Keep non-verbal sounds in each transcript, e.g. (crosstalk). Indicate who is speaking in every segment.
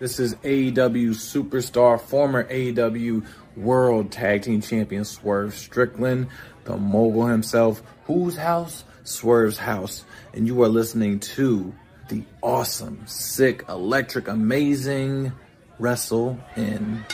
Speaker 1: This is AEW superstar, former AEW World Tag Team Champion Swerve Strickland, the mogul himself. Whose house? Swerve's house. And you are listening to the awesome, sick, electric, amazing Wrestle In.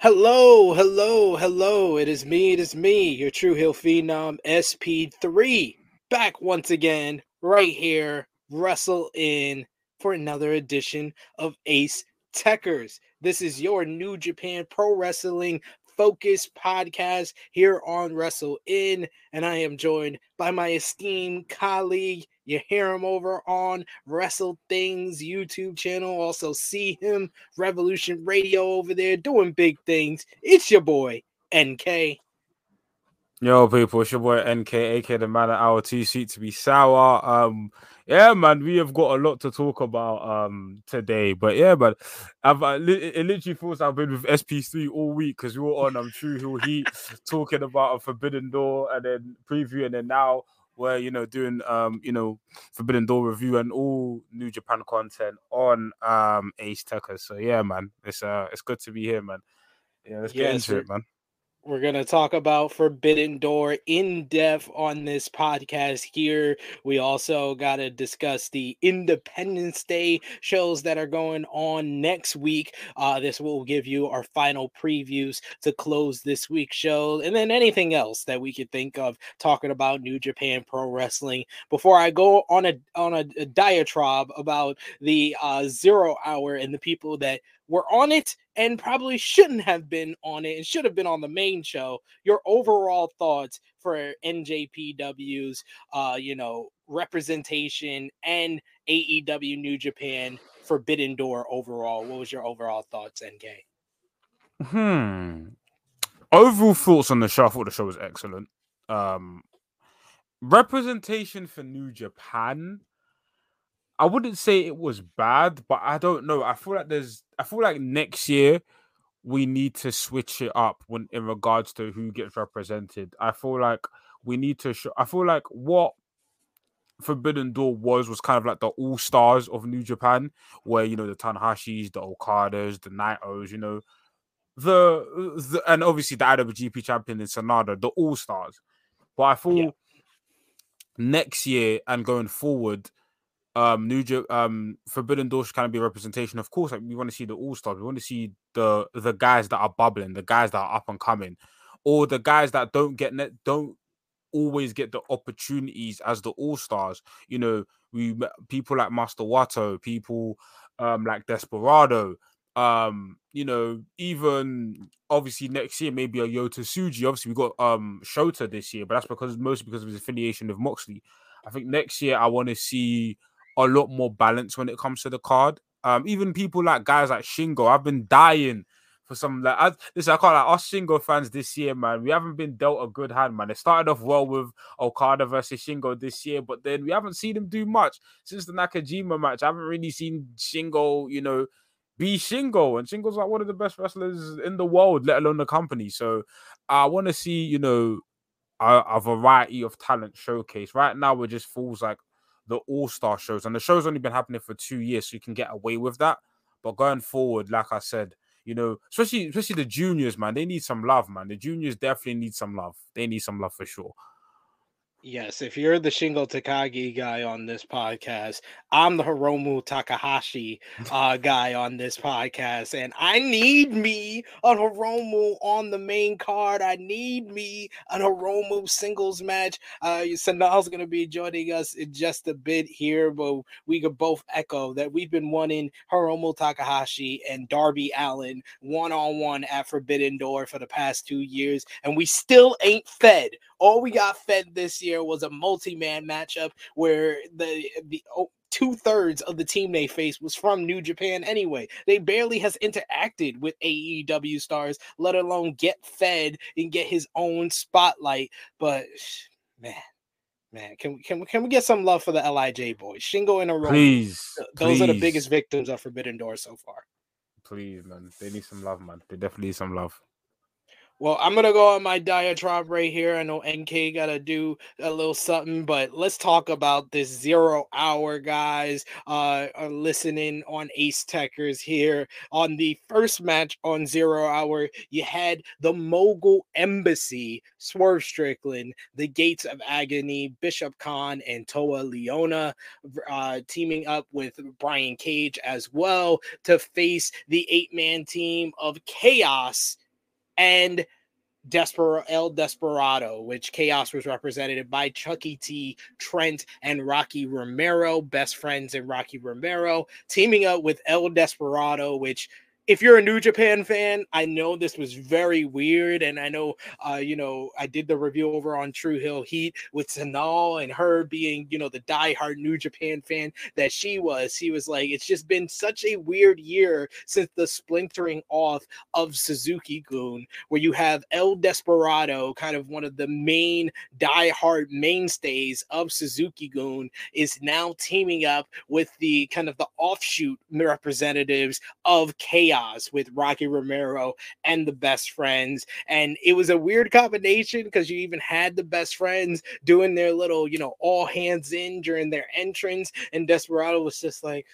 Speaker 2: Hello, hello, hello. It is me, it is me, your True Heel Phenom SP3, back once again, right here, WrestleInn for another edition of Ace Tekkers. This is your New Japan Pro Wrestling Focus podcast here on WrestleInn, and I am joined by my esteemed colleague. You hear him over on Wrestle Things YouTube channel. Also see him Revolution Radio over there doing big things. It's your boy NK.
Speaker 3: Yo, people, it's your boy NK, aka the man at our two seat to be sour. Um, yeah, man, we have got a lot to talk about um today, but yeah, but I've uh, it literally feels I've been with SP3 all week because we were on I'm um, True Heel Heat (laughs) talking about a Forbidden Door and then preview, and then now we're you know doing um you know Forbidden Door review and all New Japan content on um Ace Tekkers. So yeah, man, it's uh it's good to be here, man. Yeah, let's get into it, man.
Speaker 2: We're going to talk about Forbidden Door in depth on this podcast here. We also got to discuss the Independence Day shows that are going on next week. Uh, this will give you our final previews to close this week's show, and then anything else that we could think of talking about New Japan Pro Wrestling. Before I go on a on a, a diatribe about the uh, zero hour and the people that were on it and probably shouldn't have been on it and should have been on the main show. Your overall thoughts for NJPW's, uh, you know, representation and AEW New Japan Forbidden Door overall. What was your overall thoughts, NK?
Speaker 3: Hmm. Overall thoughts on the show. I thought the show was excellent. Um, representation for New Japan I wouldn't say it was bad, but I don't know. I feel like there's I feel like next year we need to switch it up when in regards to who gets represented. I feel like we need to show I feel like what Forbidden Door was was kind of like the all stars of New Japan, where you know the Tanahashis, the Okadas, the Naitos, you know, the, the and obviously the IWGP champion in Sanada, the all stars. But I feel yeah. next year and going forward, um New um Forbidden Door should kind of be a representation. Of course, like we want to see the all stars. We want to see the the guys that are bubbling, the guys that are up and coming, or the guys that don't get net don't always get the opportunities as the all stars. You know, we people like Master Wato, people um like Desperado. Um, you know, even obviously next year maybe a Yota Tsuji. Obviously, we got um Shota this year, but that's because mostly because of his affiliation with Moxley. I think next year I want to see a lot more balance when it comes to the card. Um, even people like guys like Shingo, I've been dying for some like I, listen, I can't like us Shingo fans this year, man. We haven't been dealt a good hand, man. It started off well with Okada versus Shingo this year, but then we haven't seen him do much since the Nakajima match. I haven't really seen Shingo, you know, be Shingo, and Shingo's like one of the best wrestlers in the world, let alone the company. So I want to see, you know, a, a, variety of talent showcase. Right now, it just feels like the All Star shows, and the show's only been happening for two years, so you can get away with that. But going forward, like I said, you know, especially especially the juniors, man, they need some love, man. The juniors definitely need some love. They need some love for sure.
Speaker 2: Yes, if you're the Shingo Takagi guy on this podcast, I'm the Hiromu Takahashi uh, (laughs) guy on this podcast, and I need me a Hiromu on the main card. I need me an Hiromu singles match. Uh, Sonal's going to be joining us in just a bit here, but we could both echo that we've been wanting Hiromu Takahashi and Darby Allin one on one at Forbidden Door for the past two years, and we still ain't fed all we got fed this year was a multi-man matchup where the the oh, two thirds of the team they faced was from New Japan anyway. They barely has interacted with AEW stars, let alone get fed and get his own spotlight. But man, man, can we can we can we get some love for the Lij boys? Shingo and a row.
Speaker 3: Please,
Speaker 2: those
Speaker 3: please.
Speaker 2: are the biggest victims of Forbidden Door so far.
Speaker 3: Please, man, they need some love, man. They definitely need some love.
Speaker 2: Well, I'm gonna go on my diatribe right here. I know NK gotta do a little something, but let's talk about this zero hour, guys. Uh, are listening on Ace Tekkers here on the first match on zero hour. You had the Mogul Embassy, Swerve Strickland, the Gates of Agony, Bishop Kaun, and Toa Liona uh, teaming up with Brian Cage as well to face the eight man team of Chaos and Desper- El Desperado, which Chaos was represented by Chucky T, Trent, and Rocky Romero, best friends in Rocky Romero, teaming up with El Desperado, which if you're a New Japan fan, I know this was very weird, and I know, uh, you know, I did the review over on True Heel Heat with Sonal and her being, you know, the diehard New Japan fan that she was. She was like, it's just been such a weird year since the splintering off of Suzuki-gun, where you have El Desperado, kind of one of the main diehard mainstays of Suzuki-gun, is now teaming up with the kind of the offshoot representatives of Chaos chaos with Rocky Romero and the best friends. And it was a weird combination because you even had the best friends doing their little, you know, all hands in during their entrance. And Desperado was just like,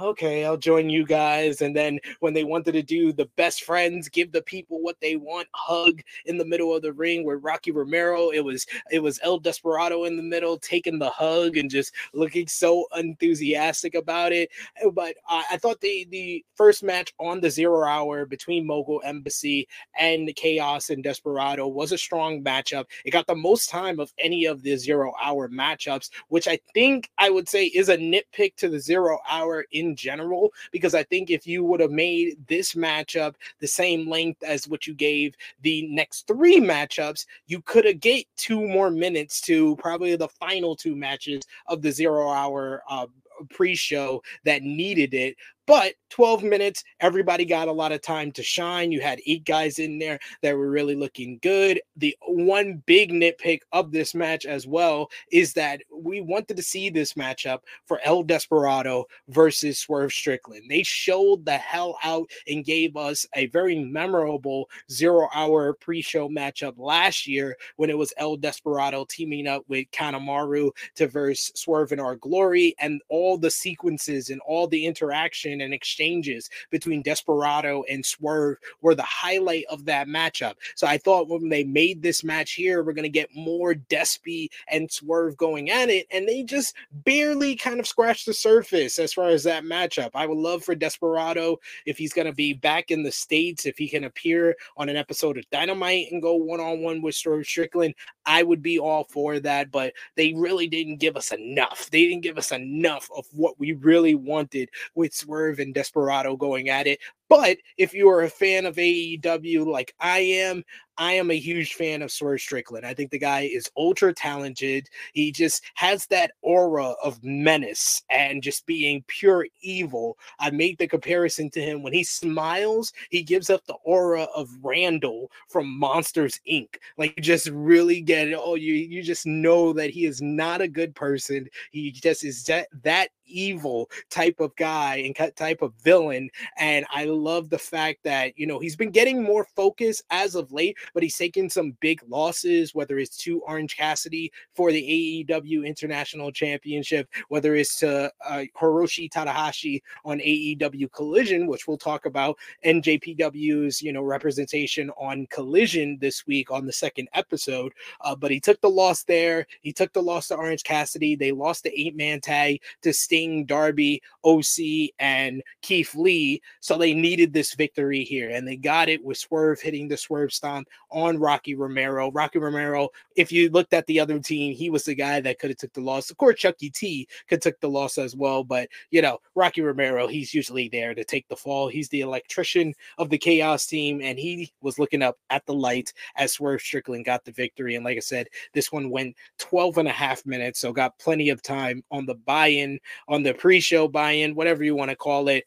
Speaker 2: okay, I'll join you guys. And then when they wanted to do the best friends, give the people what they want, hug in the middle of the ring with Rocky Romero, it was it was El Desperado in the middle taking the hug and just looking so enthusiastic about it. Uh, but I, I thought the the first match on the zero hour between Mogul Embassy and Chaos and Desperado was a strong matchup. It got the most time of any of the zero hour matchups, which I think I would say is a nitpick to the zero hour in general because I think if you would have made this matchup the same length as what you gave the next three matchups, you could have get two more minutes to probably the final two matches of the zero hour uh, pre-show that needed it. But 12 minutes, everybody got a lot of time to shine. You had eight guys in there that were really looking good. The one big nitpick of this match as well is that we wanted to see this matchup for El Desperado versus Swerve Strickland. They showed the hell out and gave us a very memorable zero hour pre show matchup last year when it was El Desperado teaming up with Kanemaru to verse Swerve in Our Glory and all the sequences and all the interaction and exchanges between Desperado and Swerve were the highlight of that matchup. So I thought when they made this match here, we're going to get more Despy and Swerve going at it. And they just barely kind of scratched the surface as far as that matchup. I would love for Desperado if he's going to be back in the States, if he can appear on an episode of Dynamite and go one on one with Swerve Strickland. I would be all for that, but they really didn't give us enough. They didn't give us enough of what we really wanted with Swerve and Desperado going at it. But if you are a fan of AEW like I am, I am a huge fan of Swerve Strickland. I think the guy is ultra talented. He just has that aura of menace and just being pure evil. I made the comparison to him when he smiles, he gives up the aura of Randall from Monsters Inc. Like you just really get it. Oh, you you just know that he is not a good person. He just is that that evil type of guy and type of villain. And I love the fact that, you know, he's been getting more focus as of late, but he's taken some big losses, whether it's to Orange Cassidy for the AEW International Championship, whether it's to uh, Hiroshi Tanahashi on AEW Collision, which we'll talk about, NJPW's, you know, representation on Collision this week on the second episode. Uh, but he took the loss there. He took the loss to Orange Cassidy. They lost the eight man tag to Sting, Darby, OC, and Keith Lee. So they needed this victory here, and they got it with Swerve hitting the Swerve stomp on Rocky Romero. Rocky Romero, if you looked at the other team, he was the guy that could have took the loss. Of course, Chucky T could took the loss as well, but you know, Rocky Romero, he's usually there to take the fall. He's the electrician of the Chaos team, and he was looking up at the light as Swerve Strickland got the victory. And like I said, this one went 12 and a half minutes, so got plenty of time on the buy-in on the pre-show buy-in, whatever you want to call it.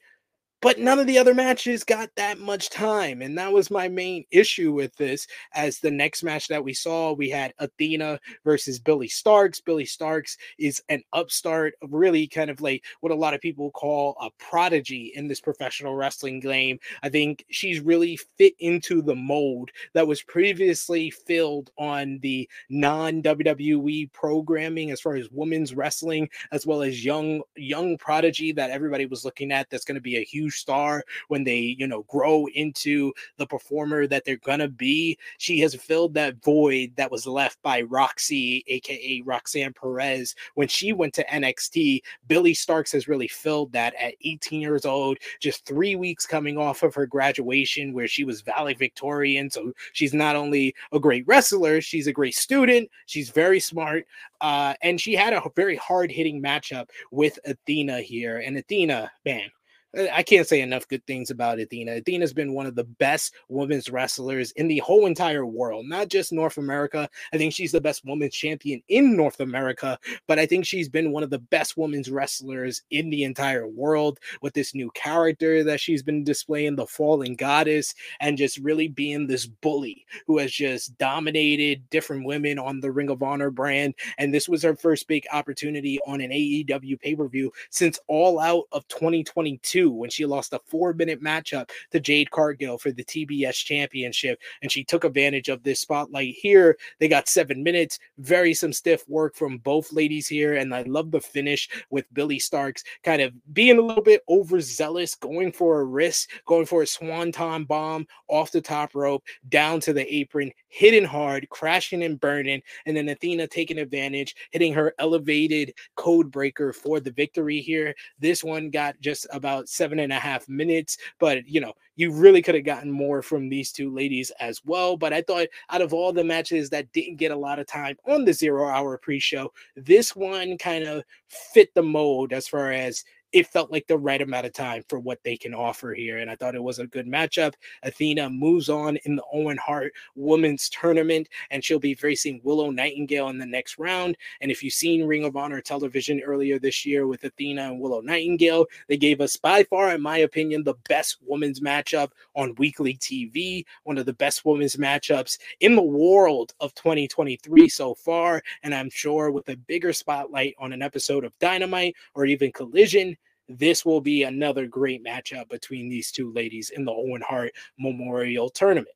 Speaker 2: But none of the other matches got that much time. And that was my main issue with this. As the next match that we saw, we had Athena versus Billie Starkz Billie Starkz is an upstart, really kind of like what a lot of people call a prodigy in this professional wrestling game. I think she's really fit into the mold that was previously filled on the non WWE programming as far as women's wrestling, as well as young, young prodigy that everybody was looking at that's going to be a huge star when they, you know, grow into the performer that they're gonna be. She has filled that void that was left by Roxy, aka Roxanne Perez, when she went to NXT. Billie Starkz has really filled that at 18 years old, just three weeks coming off of her graduation, where she was valedictorian. So she's not only a great wrestler, she's a great student. She's very smart. Uh, and she had a very hard hitting matchup with Athena here. And Athena, man, I can't say enough good things about Athena. Athena's been one of the best women's wrestlers in the whole entire world, not just North America. I think she's the best women's champion in North America, but I think she's been one of the best women's wrestlers in the entire world with this new character that she's been displaying, the fallen goddess, and just really being this bully who has just dominated different women on the Ring of Honor brand. And this was her first big opportunity on an AEW pay per view since All Out of 2022 when she lost a four minute matchup to Jade Cargill for the TBS championship. And she took advantage of this spotlight here. They got seven minutes, very some stiff work from both ladies here. And I love the finish with Billie Starkz kind of being a little bit overzealous, going for a risk, going for a swanton bomb off the top rope, down to the apron, hitting hard, crashing and burning. And then Athena taking advantage, hitting her elevated code breaker for the victory here. This one got just about seven and a half minutes. But you know, you really could have gotten more from these two ladies as well. But I thought out of all the matches that didn't get a lot of time on the zero hour pre-show, this one kind of fit the mold as far as it felt like the right amount of time for what they can offer here. And I thought it was a good matchup. Athena moves on in the Owen Hart Women's Tournament, and she'll be facing Willow Nightingale in the next round. And if you've seen Ring of Honor television earlier this year with Athena and Willow Nightingale, they gave us by far, in my opinion, the best women's matchup on weekly TV, one of the best women's matchups in the world of 2023 so far. And I'm sure with a bigger spotlight on an episode of Dynamite or even Collision, this will be another great matchup between these two ladies in the Owen Hart Memorial Tournament.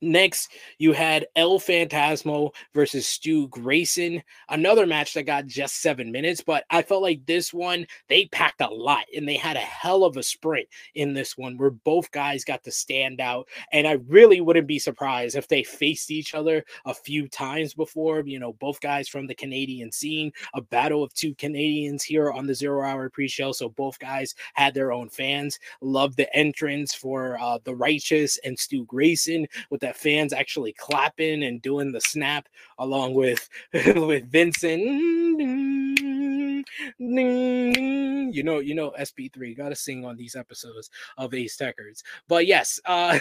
Speaker 2: Next, you had El Phantasmo versus Stu Grayson, another match that got just seven minutes, but I felt like this one, they packed a lot and they had a hell of a sprint in this one where both guys got to stand out. And I really wouldn't be surprised if they faced each other a few times before. You know, both guys from the Canadian scene, a battle of two Canadians here on the Zero Hour pre show. So both guys had their own fans. Love the entrance for uh, the Righteous and Stu Grayson with that fans actually clapping and doing the snap along with (laughs) with Vincent you know, you know, SP3 got to sing on these episodes of Ace Tekkers. But yes, uh,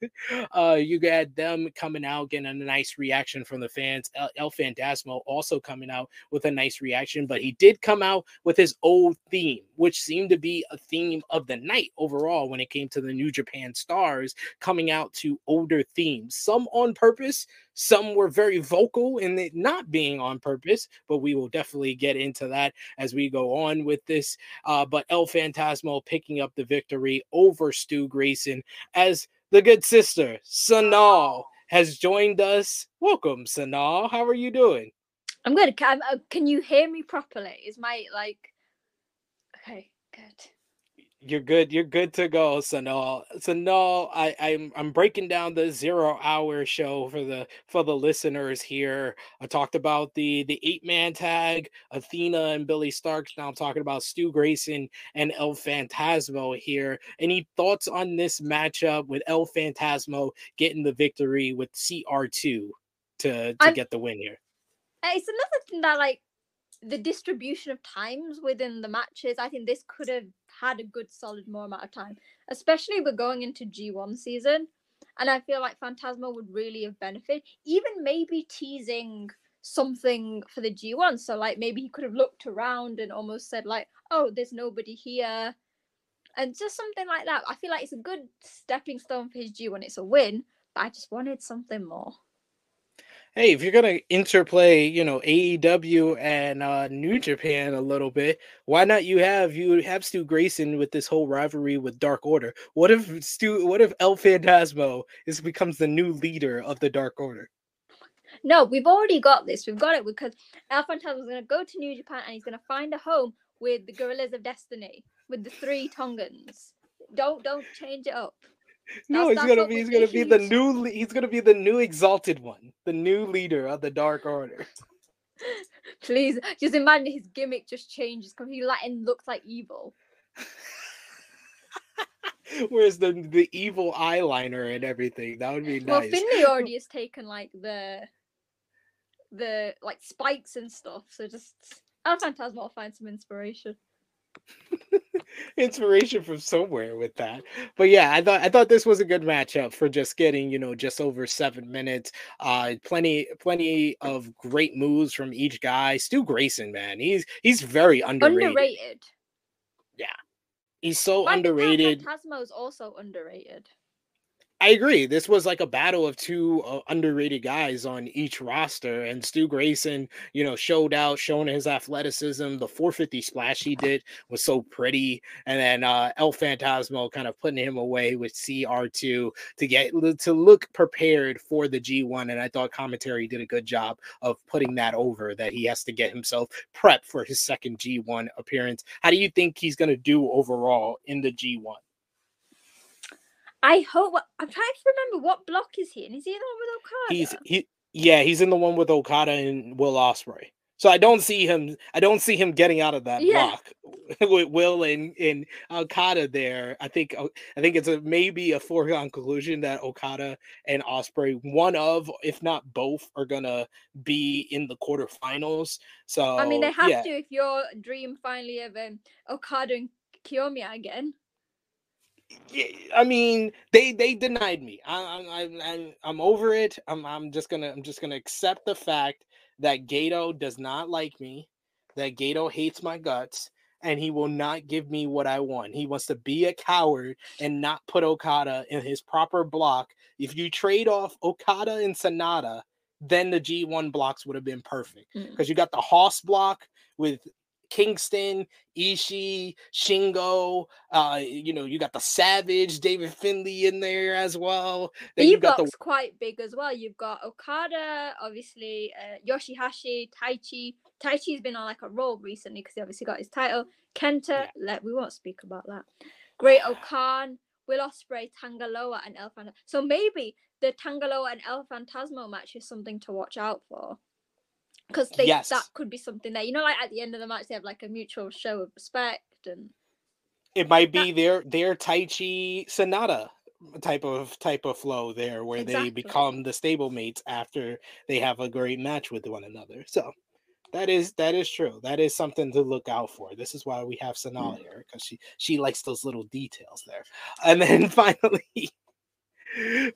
Speaker 2: (laughs) uh, you got them coming out, getting a nice reaction from the fans. El, El Phantasmo also coming out with a nice reaction, but he did come out with his old theme, which seemed to be a theme of the night overall when it came to the New Japan stars coming out to older themes, some on purpose, some were very vocal in it not being on purpose, but we will definitely get into that as we go on with this. Uh, but El Phantasmo picking up the victory over Stu Grayson as the good sister, Sonal, has joined us. Welcome, Sonal. How are you doing?
Speaker 4: I'm good. Can, uh, can you hear me properly? Is my like okay? Good
Speaker 2: you're good. You're good to go. So no. I, I'm I'm breaking down the zero hour show for the for the listeners here. I talked about the the eight man tag, Athena and Billie Starkz. Now I'm talking about Stu Grayson and El Phantasmo here. Any thoughts on this matchup with El Phantasmo getting the victory with CR2 to to I'm, get the win here?
Speaker 4: It's another thing that like the distribution of times within the matches. I think this could have had a good solid more amount of time, especially we're going into G1 season. And I feel like Phantasmo would really have benefited, even maybe teasing something for the G1. So like maybe he could have looked around and almost said like, "Oh, there's nobody here." and just something like that. I feel like it's a good stepping stone for his G1. It's a win, but I just wanted something more.
Speaker 2: Hey, if you're gonna interplay, you know, AEW and uh, New Japan a little bit, why not you have you have Stu Grayson with this whole rivalry with Dark Order? What if Stu? What if El Phantasmo is becomes the new leader of the Dark Order?
Speaker 4: No, we've already got this. We've got it because El Phantasmo is going to go to New Japan and he's going to find a home with the Gorillas of Destiny, with the three Tongans. Don't don't change it up.
Speaker 2: No, he's gonna be he's gonna be the new he's gonna be the new exalted one, the new leader of the Dark Order. (laughs)
Speaker 4: Please, just imagine his gimmick just changes because he Latin looks like evil. (laughs)
Speaker 2: Whereas the the evil eyeliner and everything, that would be nice.
Speaker 4: Well. Finlay (laughs) already has taken like the the like spikes and stuff. So just El Phantasmo will find some inspiration. (laughs)
Speaker 2: inspiration from somewhere with that. But yeah, I thought I thought this was a good matchup for just getting, you know, just over seven minutes. Uh plenty plenty of great moves from each guy. Stu Grayson, man, he's he's very underrated.
Speaker 4: Underrated. Yeah.
Speaker 2: He's so
Speaker 4: But I think El
Speaker 2: underrated.
Speaker 4: Phantasmo is also underrated.
Speaker 2: I agree. This was like a battle of two uh, underrated guys on each roster, and Stu Grayson, you know, showed out, showing his athleticism. The 450 splash he did was so pretty, and then uh, El Phantasmo kind of putting him away with CR2 to get to look prepared for the G1. And I thought commentary did a good job of putting that over that he has to get himself prepped for his second G1 appearance. How do you think he's going to do overall in the G1?
Speaker 4: I hope. I'm trying to remember what block is he in. Is he in the one with Okada?
Speaker 2: He's he yeah, he's in the one with Okada and Will Ospreay. So I don't see him. I don't see him getting out of that
Speaker 4: Yeah.
Speaker 2: block (laughs) with Will and and Okada there. I think uh, I think it's a maybe a foregone conclusion that Okada and Ospreay, one of if not both, are gonna be in the quarterfinals. So
Speaker 4: I mean, they have
Speaker 2: yeah.
Speaker 4: to if your dream finally of um, Okada and Kiyomiya again.
Speaker 2: Yeah, I mean, they they denied me. I, I, I'm I'm over it. I'm I'm just gonna I'm just gonna accept the fact that Gedo does not like me, that Gedo hates my guts, and he will not give me what I want. He wants to be a coward and not put Okada in his proper block. If you trade off Okada and Sanada, then the G1 blocks would have been perfect
Speaker 4: Mm.
Speaker 2: because you got the Hoss block with Kingston, Ishii, Shingo. Uh, you know, you got the Savage, David Finlay in there as well.
Speaker 4: The
Speaker 2: Then
Speaker 4: E
Speaker 2: you got the
Speaker 4: quite big as well. You've got Okada, obviously, uh, Yoshihashi, Taichi. Taichi's been on like a roll recently because he obviously got his title. Kenta,
Speaker 2: Yeah.
Speaker 4: let we won't speak about that. Great-O-Khan, Will Ospreay, Tanga Loa, and El Phantasmo. So maybe the Tanga Loa and El Phantasmo match is something to watch out for. Because they
Speaker 2: Yes.
Speaker 4: that could be something there. You know, like at the end of the match, they have like a mutual show of respect and
Speaker 2: it might be their their Tai Chi Sonata type of type of flow there where
Speaker 4: Exactly.
Speaker 2: they become the stablemates after they have a great match with one another. So that is that is true. That is something to look out for. This is why we have Sonata mm. here because she she likes those little details there. And then (laughs) finally.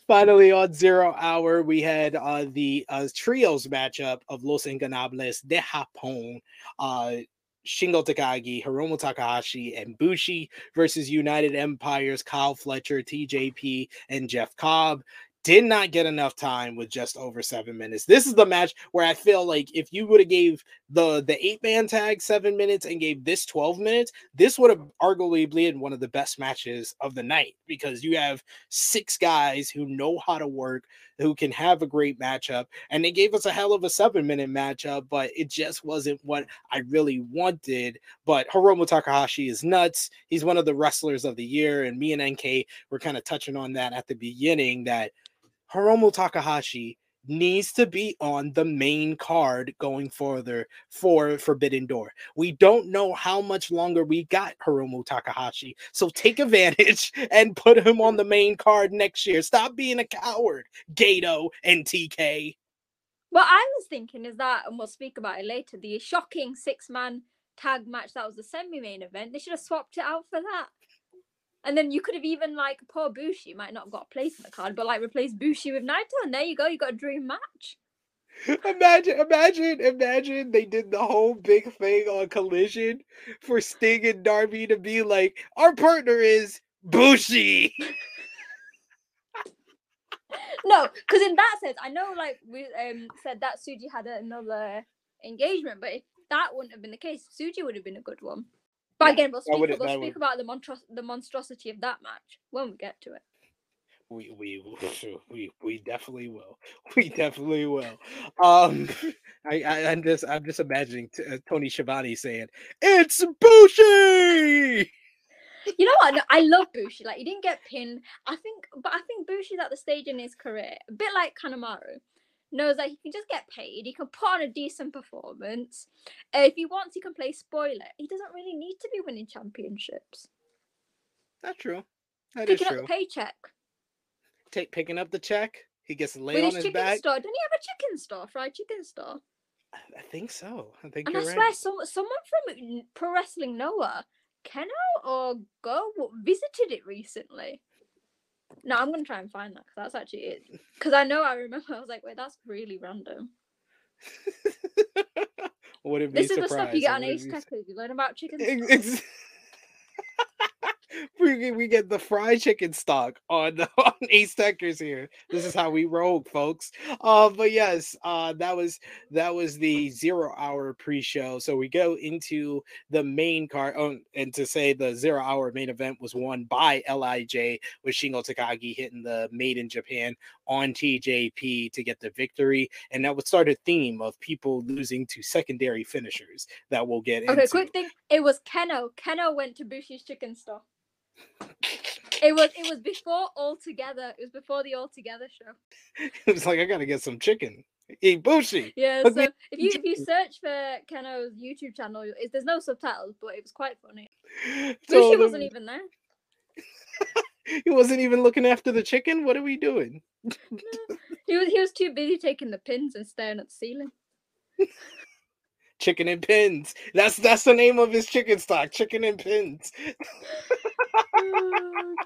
Speaker 2: Finally, on zero hour, we had uh, the uh, trios matchup of Los Ingobernables de Japón, uh, Shingo Takagi, Hiromu Takahashi, and Bushi versus United Empires, Kyle Fletcher, TJP, and Jeff Cobb. Did not get enough time with just over seven minutes. This is the match where I feel like if you would have gave the the eight man tag seven minutes and gave this 12 minutes, this would have arguably been one of the best matches of the night because you have six guys who know how to work, who can have a great matchup, and they gave us a hell of a seven minute matchup, but it just wasn't what I really wanted. But Hiromu Takahashi is nuts. He's one of the wrestlers of the year, and me and NK were kind of touching on that at the beginning that Hiromu Takahashi needs to be on the main card going further for Forbidden Door. We don't know how much longer we got Hiromu Takahashi, so take advantage (laughs) and put him on the main card next year. Stop being a coward, Gedo and TK.
Speaker 4: What I was thinking is that, and we'll speak about it later, the shocking six man tag match that was the semi main event, they should have swapped it out for that. And then you could have even, like, poor Bushi might not have got a place in the card, but like replace Bushi with Naito, and there you go, you got a dream match. (laughs)
Speaker 2: Imagine, imagine, imagine they did the whole big thing on Collision for Sting and Darby to be like, our partner is Bushi. (laughs)
Speaker 4: no, because in that sense, I know like we um said that Tsuji had another engagement, but if that wouldn't have been the case, Tsuji would have been a good one. But
Speaker 2: Yeah,
Speaker 4: again, we'll speak, we'll speak
Speaker 2: would-
Speaker 4: about the monstros- the monstrosity of that match when we get to it.
Speaker 2: We we (laughs) we we definitely will. (laughs) We definitely will. Um, (laughs) I, I I'm just I'm just imagining t- uh, Tony Schiavone saying it's Bushi.
Speaker 4: You know what? No, I love Bushi. Like he didn't get pinned. I think, but I think Bushi's at the stage in his career, a bit like Kanemaru, knows that he can just get paid. He can put on a decent performance. Uh, if he wants, he can play spoiler. He doesn't really need to be winning championships.
Speaker 2: That's true. That is
Speaker 4: Picking up
Speaker 2: true.
Speaker 4: the paycheck
Speaker 2: Take picking up the check. He gets laid
Speaker 4: with
Speaker 2: on
Speaker 4: his
Speaker 2: his
Speaker 4: chicken
Speaker 2: back.
Speaker 4: store. Doesn't he have a chicken store, fried chicken store?
Speaker 2: I think so. I think
Speaker 4: And I
Speaker 2: you're
Speaker 4: swear,
Speaker 2: right.
Speaker 4: some someone from Pro Wrestling Noah, Kenoh or Go visited it recently. No, I'm gonna try and find that because that's actually it. Because I know I remember. I was like, wait, that's really random. (laughs)
Speaker 2: Wouldn't be
Speaker 4: This is the stuff you get on Ace
Speaker 2: be
Speaker 4: You learn about chicken. (laughs)
Speaker 2: Ex-
Speaker 4: store.
Speaker 2: ex- we, get- we get the fried chicken stock on, (laughs) on Ace Tekkers here. This is how we roll, folks. Uh, but yes, uh, that was that was the zero hour pre-show. So we go into the main card, oh, and to say the zero hour main event was won by Lij with Shingo Takagi hitting the Made in Japan on TJP to get the victory, and that would start a theme of people losing to secondary finishers that we'll get
Speaker 4: Okay,
Speaker 2: into.
Speaker 4: quick thing. It was Kenoh. Kenoh went to Bushi's chicken store. It was it was before All Together. It was before the All Together show. (laughs)
Speaker 2: it was like I gotta get some chicken. Eat Bushi.
Speaker 4: Yeah. So if you if you (laughs) search for Kenoh's YouTube channel, it, there's no subtitles, but it was quite funny.
Speaker 2: So
Speaker 4: wasn't even there. (laughs)
Speaker 2: he wasn't even looking after the chicken. What are we doing?
Speaker 4: He was he was too busy taking the pins and staring at the ceiling.
Speaker 2: Chicken and pins. That's that's the name of his chicken stock. Chicken and pins. Ooh.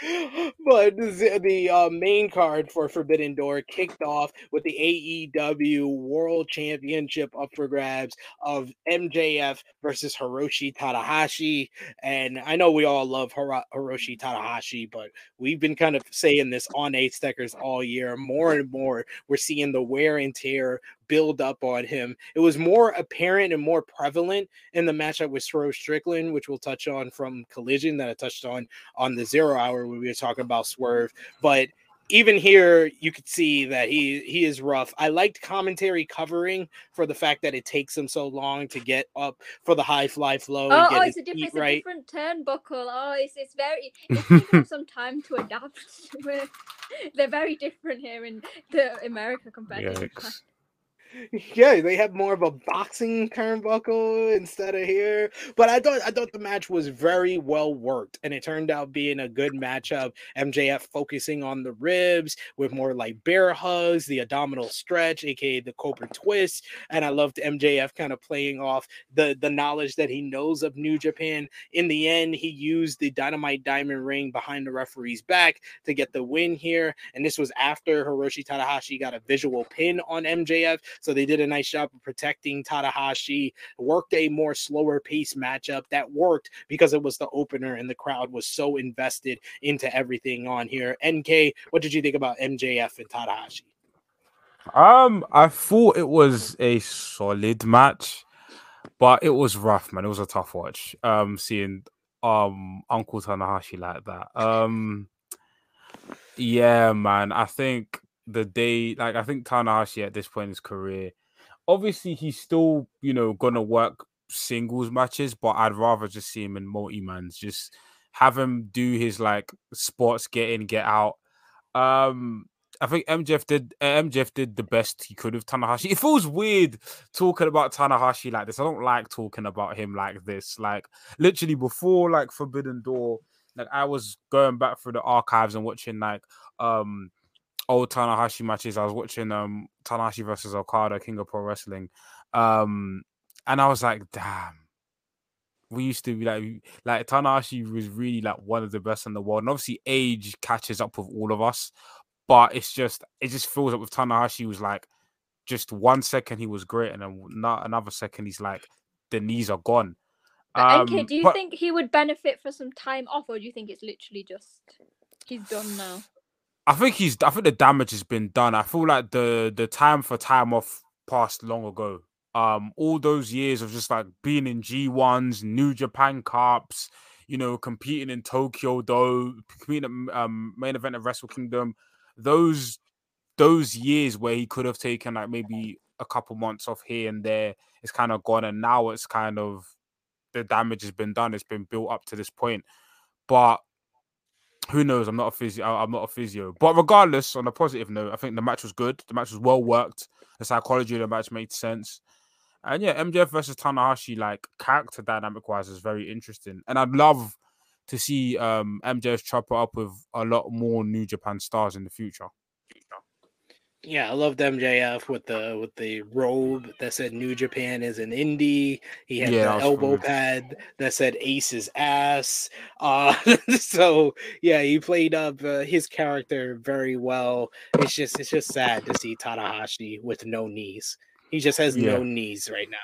Speaker 2: (laughs) but the, the uh, main card for Forbidden Door kicked off with the AEW World Championship up for grabs of MJF versus Hiroshi Tanahashi. And I know we all love Hiro- Hiroshi Tanahashi, but we've been kind of saying this on Ace Tekkers all year. More and more, we're seeing the wear and tear build up on him. It was more apparent and more prevalent in the matchup with Swerve Strickland, which we'll touch on from Collision that I touched on on the zero hour when we were talking about Swerve. But even here, you could see that he he is rough. I liked commentary covering for the fact that it takes him so long to get up for the high fly flow.
Speaker 4: Oh,
Speaker 2: and
Speaker 4: oh,
Speaker 2: get
Speaker 4: it's a
Speaker 2: his
Speaker 4: different,
Speaker 2: feet
Speaker 4: it's a
Speaker 2: right.
Speaker 4: different turnbuckle. Oh, it's it's very it's taking some time to adapt. (laughs) to it. They're very different here in the America compared to Japan.
Speaker 2: Yeah, they have more of a boxing turnbuckle instead of here. But I thought I thought the match was very well worked, and it turned out being a good matchup. MJF focusing on the ribs with more like bear hugs, the abdominal stretch, aka the Cobra twist, and I loved MJF kind of playing off the the knowledge that he knows of New Japan. In the end, he used the Dynamite Diamond Ring behind the referee's back to get the win here, and this was after Hiroshi Tanahashi got a visual pin on MJF. So they did a nice job of protecting Tanahashi, worked a more slower pace matchup that worked because it was the opener and the crowd was so invested into everything on here. NK, what did you think about MJF and Tanahashi?
Speaker 3: Um, I thought it was a solid match, but it was rough, man. It was a tough watch. Um, seeing um Uncle Tanahashi like that. Um, yeah, man. I think the day, like, I think Tanahashi at this point in his career, obviously he's still, you know, gonna work singles matches, but I'd rather just see him in multi mans. Just have him do his like sports get in, get out. Um, I think MJF did uh, MJF did the best he could of Tanahashi. It feels weird talking about Tanahashi like this. I don't like talking about him like this. Like literally before like Forbidden Door, like I was going back through the archives and watching like um old Tanahashi matches. I was watching um Tanahashi versus Okada, King of Pro Wrestling. Um and I was like, damn. We used to be like like Tanahashi was really like one of the best in the world. And obviously age catches up with all of us but it's just it just feels like with Tanahashi was like just one second he was great, and then not another second he's like the knees are gone. Um,
Speaker 4: NK, do you
Speaker 3: but-
Speaker 4: think he would benefit for some time off, or do you think it's literally just he's done now?
Speaker 3: I think he's. I think the damage has been done. I feel like the the time for time off passed long ago. Um, all those years of just like being in G ones, New Japan Cups, you know, competing in Tokyo, though competing at um main event of Wrestle Kingdom, those those years where he could have taken like maybe a couple months off here and there, it's kind of gone, and now it's kind of the damage has been done. It's been built up to this point, but who knows? I'm not a physio. I'm not a physio. But regardless, on a positive note, I think the match was good. The match was well worked. The psychology of the match made sense. And yeah, MJF versus Tanahashi, like character dynamic wise, is very interesting. And I'd love to see um MJF chop it up with a lot more New Japan stars in the future.
Speaker 2: Yeah, I loved MJF with the with the robe that said New Japan is an indie. He had
Speaker 3: Yeah,
Speaker 2: the elbow pad that said Ace's ass. Uh, (laughs) so yeah, he played up uh, his character very well. It's just it's just sad to see Tanahashi with no knees. He just has
Speaker 3: Yeah.
Speaker 2: no knees right now,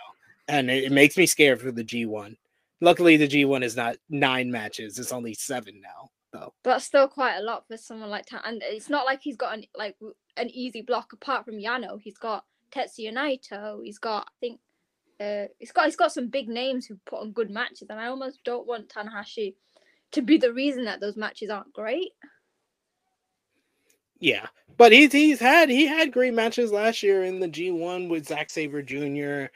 Speaker 2: and it, it makes me scared for the G1. Luckily, the G1 is not nine matches; it's only seven now. Though.
Speaker 4: That's still quite a lot for someone like Tan. And it's not like he's got an like an easy block apart from Yano. He's got Tetsuya Naito. He's got I think uh he's got he's got some big names who put on good matches. And I almost don't want Tanahashi to be the reason that those matches aren't great.
Speaker 2: Yeah, but he's he's had he had great matches last year in the G1 with Zack Sabre Jr.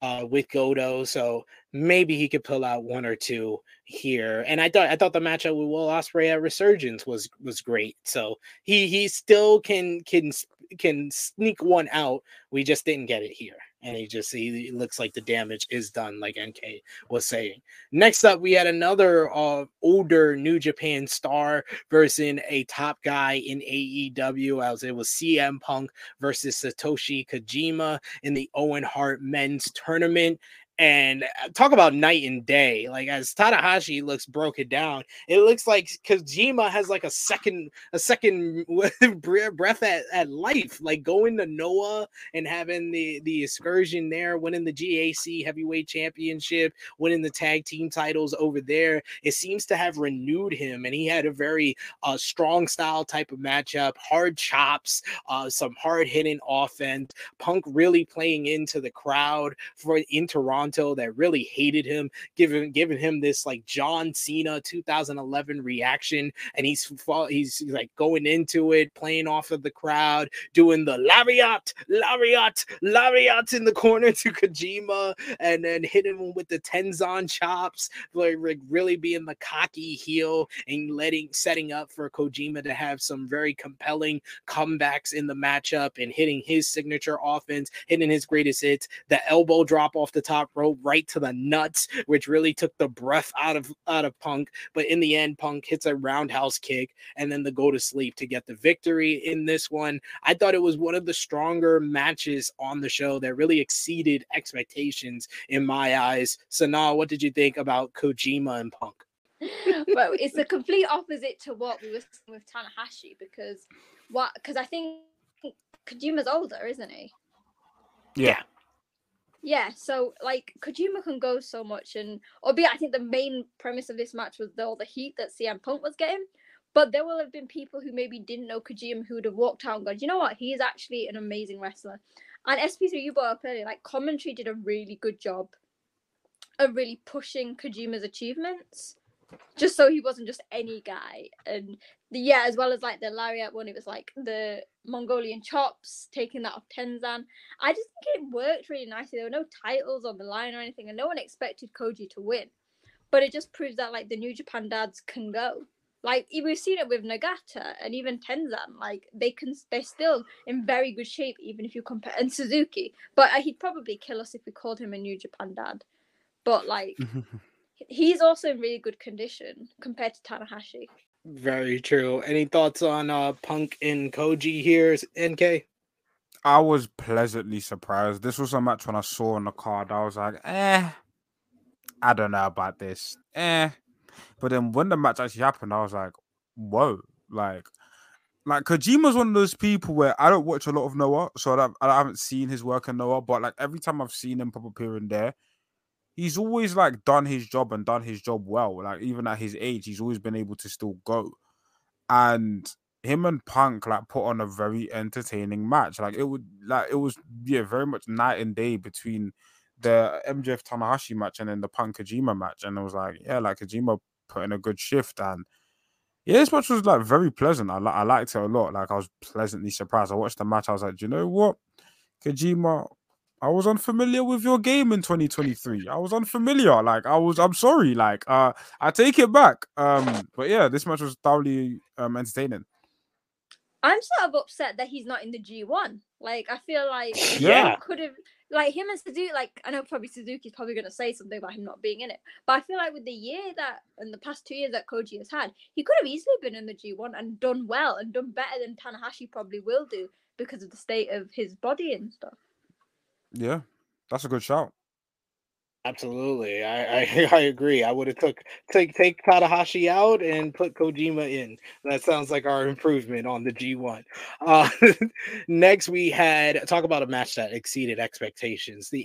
Speaker 2: Uh, with Godo, so maybe he could pull out one or two here. And I thought I thought the matchup with Will Ospreay at Resurgence was was great. So he he still can can can sneak one out. We just didn't get it here, and he just he looks like the damage is done, like NK was saying. Next up, we had another uh, older New Japan star versus a top guy in AEW. As it was CM Punk versus Satoshi Kojima in the Owen Hart men's tournament. And uh, talk about night and day. Like as Tanahashi looks broken down, it looks like Kojima has like a second, a second (laughs) breath at, at life. Like going to Noah and having the the excursion there, winning the GHC heavyweight championship, winning the tag team titles over there. It seems to have renewed him, and he had a very uh, strong style type of matchup, hard chops, uh, some hard hitting offense. Punk really playing into the crowd for in Toronto that really hated him, giving giving him this like John Cena 2011 reaction, and he's he's like going into it, playing off of the crowd, doing the lariat, lariat, lariat in the corner to Kojima, and then hitting him with the Tenzan chops, like, like really being the cocky heel and letting setting up for Kojima to have some very compelling comebacks in the matchup and hitting his signature offense, hitting his greatest hits, the elbow drop off the top rope right to the nuts, which really took the breath out of out of Punk. But in the end, Punk hits a roundhouse kick and then the go to sleep to get the victory in this one. I thought it was one of the stronger matches on the show that really exceeded expectations in my eyes. So now, what did you think about Kojima and Punk? (laughs)
Speaker 4: but it's the complete opposite to what we were saying with Tanahashi because what because I think Kojima's older, isn't he?
Speaker 3: Yeah.
Speaker 4: Yeah, so like Kojima can go so much, and albeit I think the main premise of this match was the, all the heat that CM Punk was getting, but there will have been people who maybe didn't know Kojima who would have walked out and gone, you know what, he is actually an amazing wrestler. And SP3 you brought up earlier, like commentary did a really good job of really pushing Kojima's achievements, just so he wasn't just any guy. And the, yeah, as well as like the lariat one, it was like the Mongolian chops, taking that off Tenzan. I just think it worked really nicely. There were no titles on the line or anything, and no one expected Koji to win. But it just proves that like the New Japan dads can go. Like we've seen it with Nagata and even Tenzan. Like they can, they're still in very good shape, even if you compare and Suzuki. But uh, he'd probably kill us if we called him a New Japan dad. But like (laughs) he's also in really good condition compared to Tanahashi.
Speaker 2: Very true. Any thoughts on uh Punk and Koji here, NK?
Speaker 3: I was pleasantly surprised. This was a match when I saw on the card. I was like, eh, I don't know about this. Eh. But then when the match actually happened, I was like, whoa. Like, like Kojima's one of those people where I don't watch a lot of Noah, so I, I haven't seen his work in Noah. But like every time I've seen him pop up here and there, he's always like done his job and done his job well. Like even at his age, he's always been able to still go. And him and Punk like put on a very entertaining match. Like it would like it was yeah very much night and day between the MJF Tanahashi match and then the Punk Kojima match. And it was like yeah, like Kojima put in a good shift and yeah, this match was like very pleasant. I, I liked it a lot. Like I was pleasantly surprised. I watched the match. I was like, Do you know what, Kojima, I was unfamiliar with your game in 2023. I was unfamiliar. Like I was. I'm sorry. Like uh, I take it back. Um, but yeah, this match was thoroughly um entertaining.
Speaker 4: I'm sort of upset that he's not in the G1. Like I feel like
Speaker 3: Yeah.
Speaker 4: could have like him and Suzuki. Like I know probably Suzuki's probably gonna say something about him not being in it, but I feel like with the year that in the past two years that Koji has had, he could have easily been in the G1 and done well and done better than Tanahashi probably will do because of the state of his body and stuff.
Speaker 3: Yeah, that's a good shout.
Speaker 2: Absolutely, I, I (laughs) I agree. I would have took take take Tanahashi out and put Kojima in. That sounds like our improvement on the G1. Uh, (laughs) next, we had talk about a match that exceeded expectations: the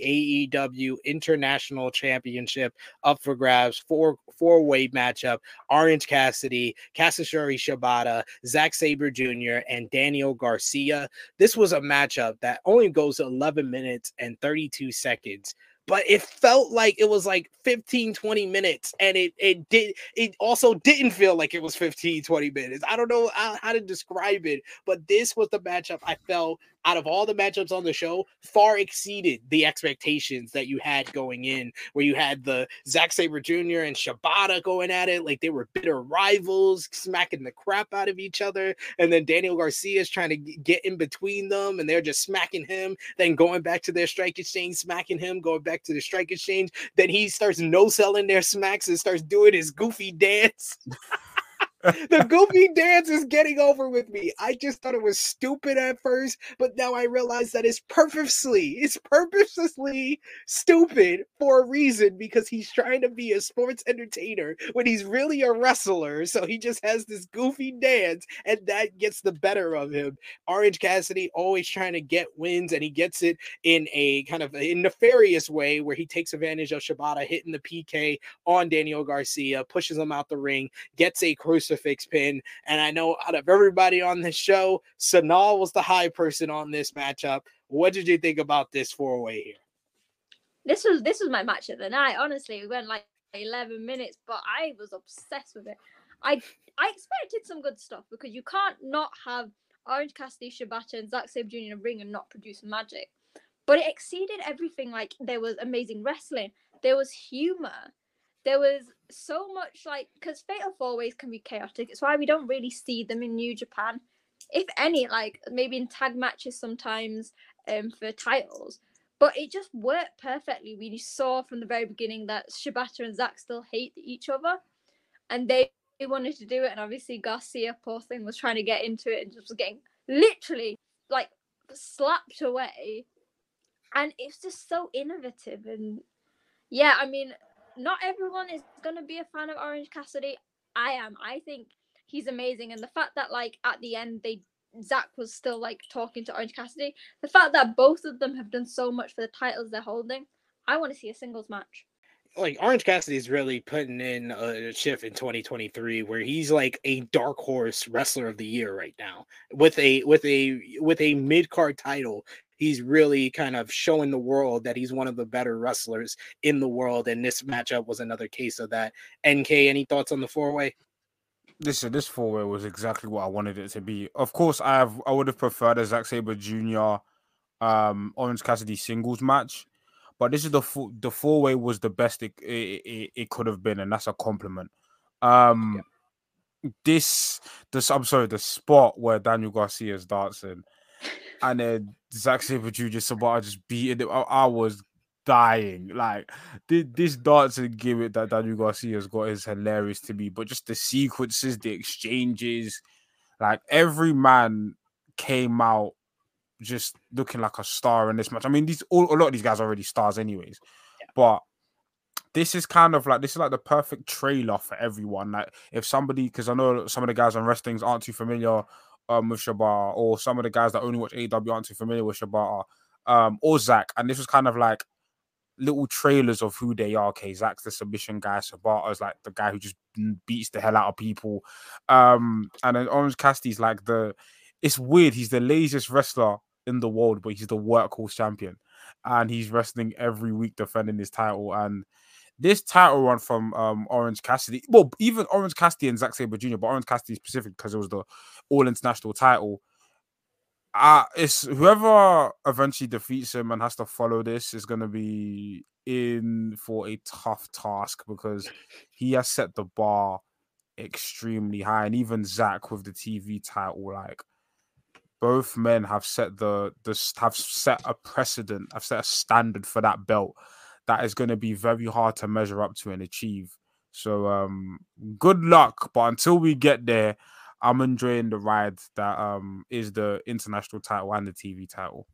Speaker 2: AEW International Championship up for grabs, four four way matchup. Orange Cassidy, Kazuchika Shibata, Zack Sabre Jr., and Daniel Garcia. This was a matchup that only goes 11 minutes and 32 seconds but it felt like it was like 15 20 minutes and it it did it also didn't feel like it was 15 20 minutes i don't know how, how to describe it but this was the matchup i felt out of all the matchups on the show far exceeded the expectations that you had going in where you had the Zack Sabre Jr. and Shibata going at it like they were bitter rivals smacking the crap out of each other and then Daniel Garcia is trying to get in between them and they're just smacking him then going back to their strike exchange smacking him going back to the strike exchange then he starts no selling their smacks and starts doing his goofy dance (laughs) the goofy dance is getting over with me. I just thought it was stupid at first, but now I realize that it's purposely, it's purposely stupid for a reason because he's trying to be a sports entertainer when he's really a wrestler. So he just has this goofy dance, and that gets the better of him. Orange Cassidy always trying to get wins, and he gets it in a kind of a nefarious way where he takes advantage of Shibata hitting the PK on Daniel Garcia, pushes him out the ring, gets a crucifix pin. And I know out of everybody on this show, Sonal was the high person on this matchup. What did you think about this four way here?
Speaker 4: This was this was my match of the night. Honestly, it went like 11 minutes, but I was obsessed with it. I I expected some good stuff because you can't not have Orange Cassidy, Shibata, and Zack Sabre Jr. in a ring and not produce magic. But it exceeded everything. Like there was amazing wrestling, there was humor, there was so much like because fatal four ways can be chaotic. It's why we don't really see them in New Japan, if any. Like maybe in tag matches sometimes um for titles. But it just worked perfectly. We saw from the very beginning that Shibata and Zack still hate each other, and they they wanted to do it. And obviously Garcia, poor thing, was trying to get into it and just was getting literally like slapped away. And it's just so innovative and yeah, I mean, not everyone is gonna be a fan of Orange Cassidy. I am. I think he's amazing, and the fact that like at the end they Zach was still like talking to Orange Cassidy, the fact that both of them have done so much for the titles they're holding, I want to see a singles match.
Speaker 2: Like Orange Cassidy is really putting in a shift in 2023 where he's like a dark horse wrestler of the year right now with a with a with a mid card title he's really kind of showing the world that he's one of the better wrestlers in the world. And this matchup was another case of that. NK, any thoughts on the four way?
Speaker 3: Listen, this four way was exactly what I wanted it to be. Of course, I have I would have preferred a Zack Sabre Jr. um Orange Cassidy singles match, but this is the four the four way was the best it, it, it, could have been, and that's a compliment. Um, this this I'm sorry, the spot where Daniel Garcia is dancing, and then Zack Sabre Jr. Shibata just beating it. I, I was dying. Like thi- this dancing gimmick that Daniel Garcia's got is hilarious to me. But just the sequences, the exchanges, like every man came out just looking like a star in this match. I mean, these all, a lot of these guys are already stars, anyways. But this is kind of like this is like the perfect trailer for everyone. Like if somebody, because I know some of the guys on wrestlings aren't too familiar um with Shibata, or some of the guys that only watch AEW aren't too familiar with Shibata, um, or Zack, and this was kind of like little trailers of who they are. Okay, Zack's the submission guy, Shibata's like the guy who just beats the hell out of people. Um, and then Orange Cassidy's like the it's weird, he's the laziest wrestler in the world, but he's the workhorse champion. And he's wrestling every week defending his title. And this title run from um, Orange Cassidy, well, even Orange Cassidy and Zack Sabre Jr., but Orange Cassidy specific because it was the all international title uh it's whoever eventually defeats him and has to follow this is going to be in for a tough task because he has set the bar extremely high and even Zack with the TV title like both men have set the the have set a precedent have set a standard for that belt that is going to be very hard to measure up to and achieve so um good luck but until we get there I'm enjoying the ride that um is the international title and the TV title.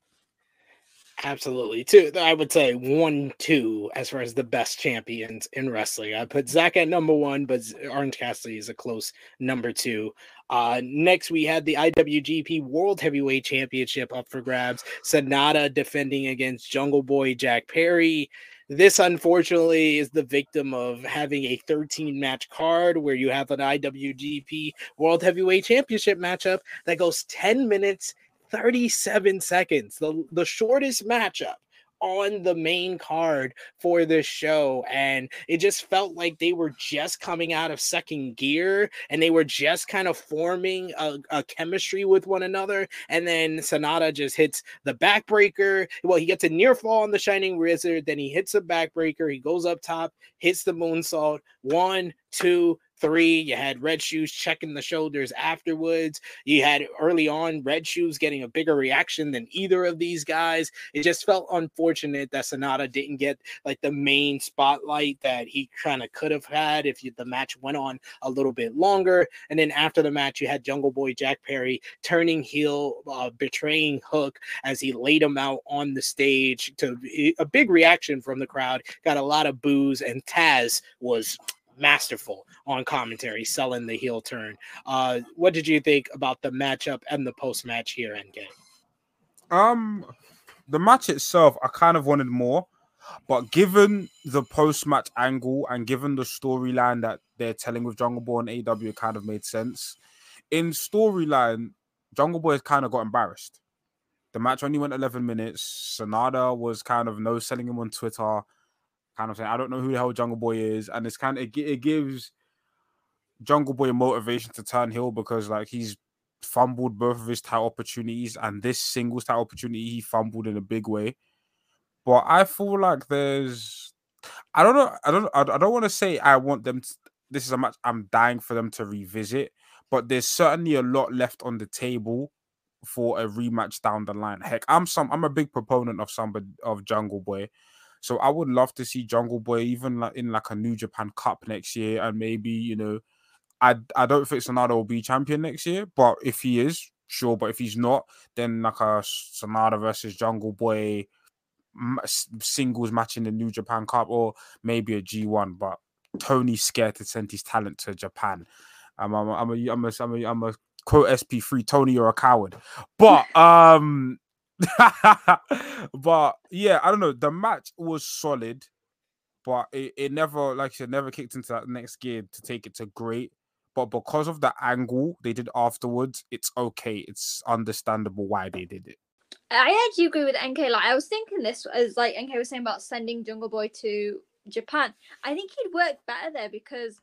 Speaker 2: Absolutely. Two, I would say one, two, as far as the best champions in wrestling. I put Zack at number one, but Orange Cassidy is a close number two. Uh, next, we had the IWGP World Heavyweight Championship up for grabs. Sanada defending against Jungle Boy Jack Perry. This, unfortunately, is the victim of having a 13 match card where you have an IWGP World Heavyweight Championship matchup that goes 10 minutes, 37 seconds, the, the shortest matchup on the main card for this show and it just felt like they were just coming out of second gear and they were just kind of forming a, a chemistry with one another and then Sanada just hits the backbreaker. Well he gets a near fall on the shining wizard then he hits a backbreaker he goes up top hits the moonsault. One two three. You had Red Shoes checking the shoulders afterwards. You had early on Red Shoes getting a bigger reaction than either of these guys. It just felt unfortunate that Sanada didn't get like the main spotlight that he kind of could have had if you, the match went on a little bit longer. And then after the match, you had Jungle Boy Jack Perry turning heel, uh, betraying Hook as he laid him out on the stage to a big reaction from the crowd. Got a lot of boos, and Taz was masterful on commentary, selling the heel turn. Uh, what did you think about the matchup and the post match here, NK?
Speaker 3: Um, the match itself, I kind of wanted more, but given the post match angle and given the storyline that they're telling with Jungle Boy and AEW, it kind of made sense. In storyline, Jungle Boy kind of got embarrassed. The match only went 11 minutes. Sanada was kind of no selling him on Twitter kind of saying, I don't know who the hell Jungle Boy is, and it's kind of it, it gives Jungle Boy motivation to turn heel because like he's fumbled both of his title opportunities, and this singles title opportunity he fumbled in a big way. But I feel like there's, I don't know, I don't, I don't want to say I want them. To, this is a match I'm dying for them to revisit, but there's certainly a lot left on the table for a rematch down the line. Heck, I'm some, I'm a big proponent of somebody of Jungle Boy. So I would love to see Jungle Boy even like in like a New Japan Cup next year, and maybe you know, I I don't think Sanada will be champion next year, but if he is, sure. But if he's not, then like a Sanada versus Jungle Boy singles match in the New Japan Cup, or maybe a G one. But Tony's scared to send his talent to Japan. I'm I'm a, I'm a, I'm a, I'm a, I'm a quote SP3 Tony you're a coward but (laughs) um (laughs) but yeah, I don't know. The match was solid, but it, it never, like I said, never kicked into that next gear to take it to great. But because of the angle they did afterwards, it's okay. It's understandable why they did it.
Speaker 4: I actually agree with NK. Like I was thinking this as like NK was saying about sending Jungle Boy to Japan. I think he'd work better there because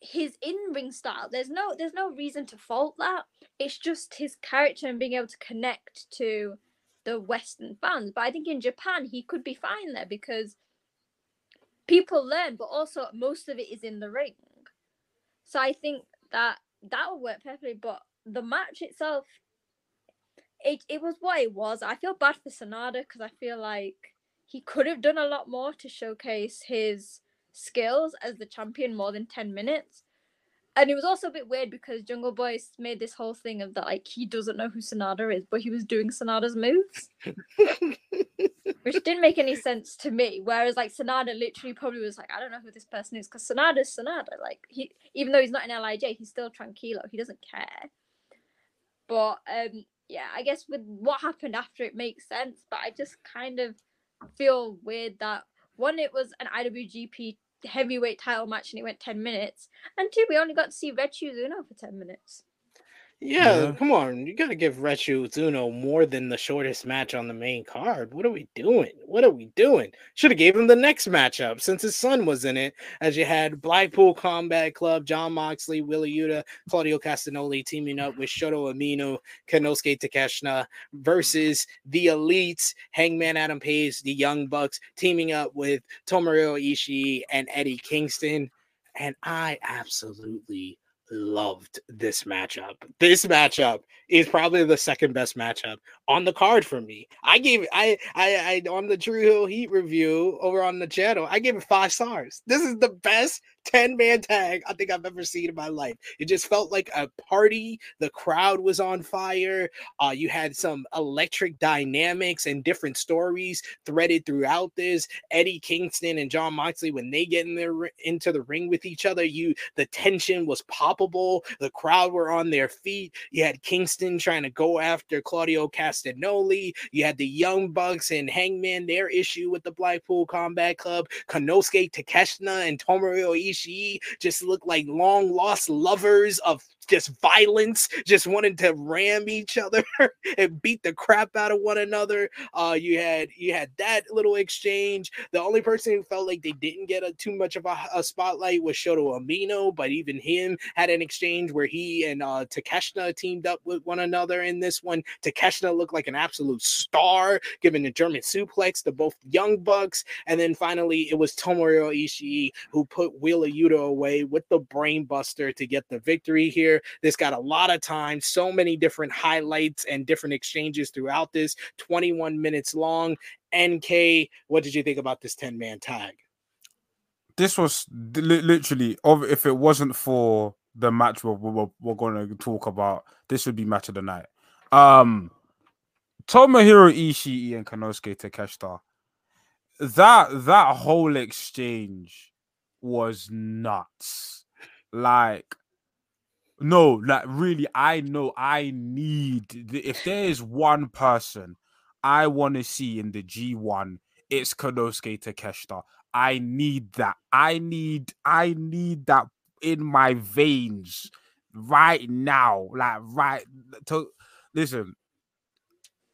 Speaker 4: his in-ring style. There's no there's no reason to fault that. It's just his character and being able to connect to the western fans. But i think in japan he could be fine there because people learn but also most of it is in the ring. So i think that that would work perfectly but the match itself it, it was what it was. I feel bad for sanada because i feel like he could have done a lot more to showcase his skills as the champion more than 10 minutes. And it was also a bit weird because Jungle Boy made this whole thing of that like he doesn't know who Sanada is, but he was doing Sanada's moves. (laughs) Which didn't make any sense to me. Whereas like Sanada literally probably was like, I don't know who this person is, because Sanada's Sanada. Like he even though he's not in LIJ, he's still tranquilo. He doesn't care. But um, yeah, I guess with what happened after it makes sense. But I just kind of feel weird that one, it was an IWGP heavyweight title match and it went 10 minutes, and two, we only got to see Red Shoes for 10 minutes.
Speaker 2: Yeah,
Speaker 3: Yeah.
Speaker 2: come on. You gotta give Red Shoes Unno more than the shortest match on the main card. What are we doing? What are we doing? Should have gave him the next matchup since his son was in it. As you had Blackpool Combat Club, Jon Moxley, Wheeler Yuta, Claudio Castagnoli teaming up with Shota Umino, Konosuke Takeshita versus the Elites, Hangman Adam Page, the Young Bucks teaming up with Tomohiro Ishii and Eddie Kingston. And I absolutely loved this matchup. This matchup is probably the second best matchup on the card for me. I gave I I I on the True Heel Heat review over on the channel. I gave it five stars. This is the best 10 man tag I think I've ever seen in my life. It just felt like a party. The crowd was on fire. Uh, you had some electric dynamics and different stories threaded throughout this. Eddie Kingston and Jon Moxley, when they get in there into the ring with each other, you the tension was palpable. The crowd were on their feet. You had Kingston trying to go after Claudio Castagnoli. You had the Young Bucks and Hangman, their issue with the Blackpool Combat Club. Konosuke Takeshita and Tomohiro Ishii just looked like long lost lovers of just violence, just wanting to ram each other (laughs) and beat the crap out of one another. Uh, you had you had that little exchange. The only person who felt like they didn't get a, too much of a, a spotlight was Shota Umino, but even him had an exchange where he and uh, Takeshita teamed up with one another in this one. Takeshita looked like an absolute star, giving the German suplex to both Young Bucks, and then finally it was Tomohiro Ishii who put Wheeler Yuta away with the brainbuster to get the victory here. This got a lot of time, so many different highlights and different exchanges throughout this, 21 minutes long. NK, what did you think about this 10 man tag?
Speaker 3: this was li- literally if it wasn't for the match we're, we're, we're going to talk about this would be match of the night um tomohiro ishii and konosuke takeshita that that whole exchange was nuts like no like really i know i need the- if there is one person i want to see in the g1 it's konosuke takeshita I need that. I need I need that in my veins right now. Like right to listen.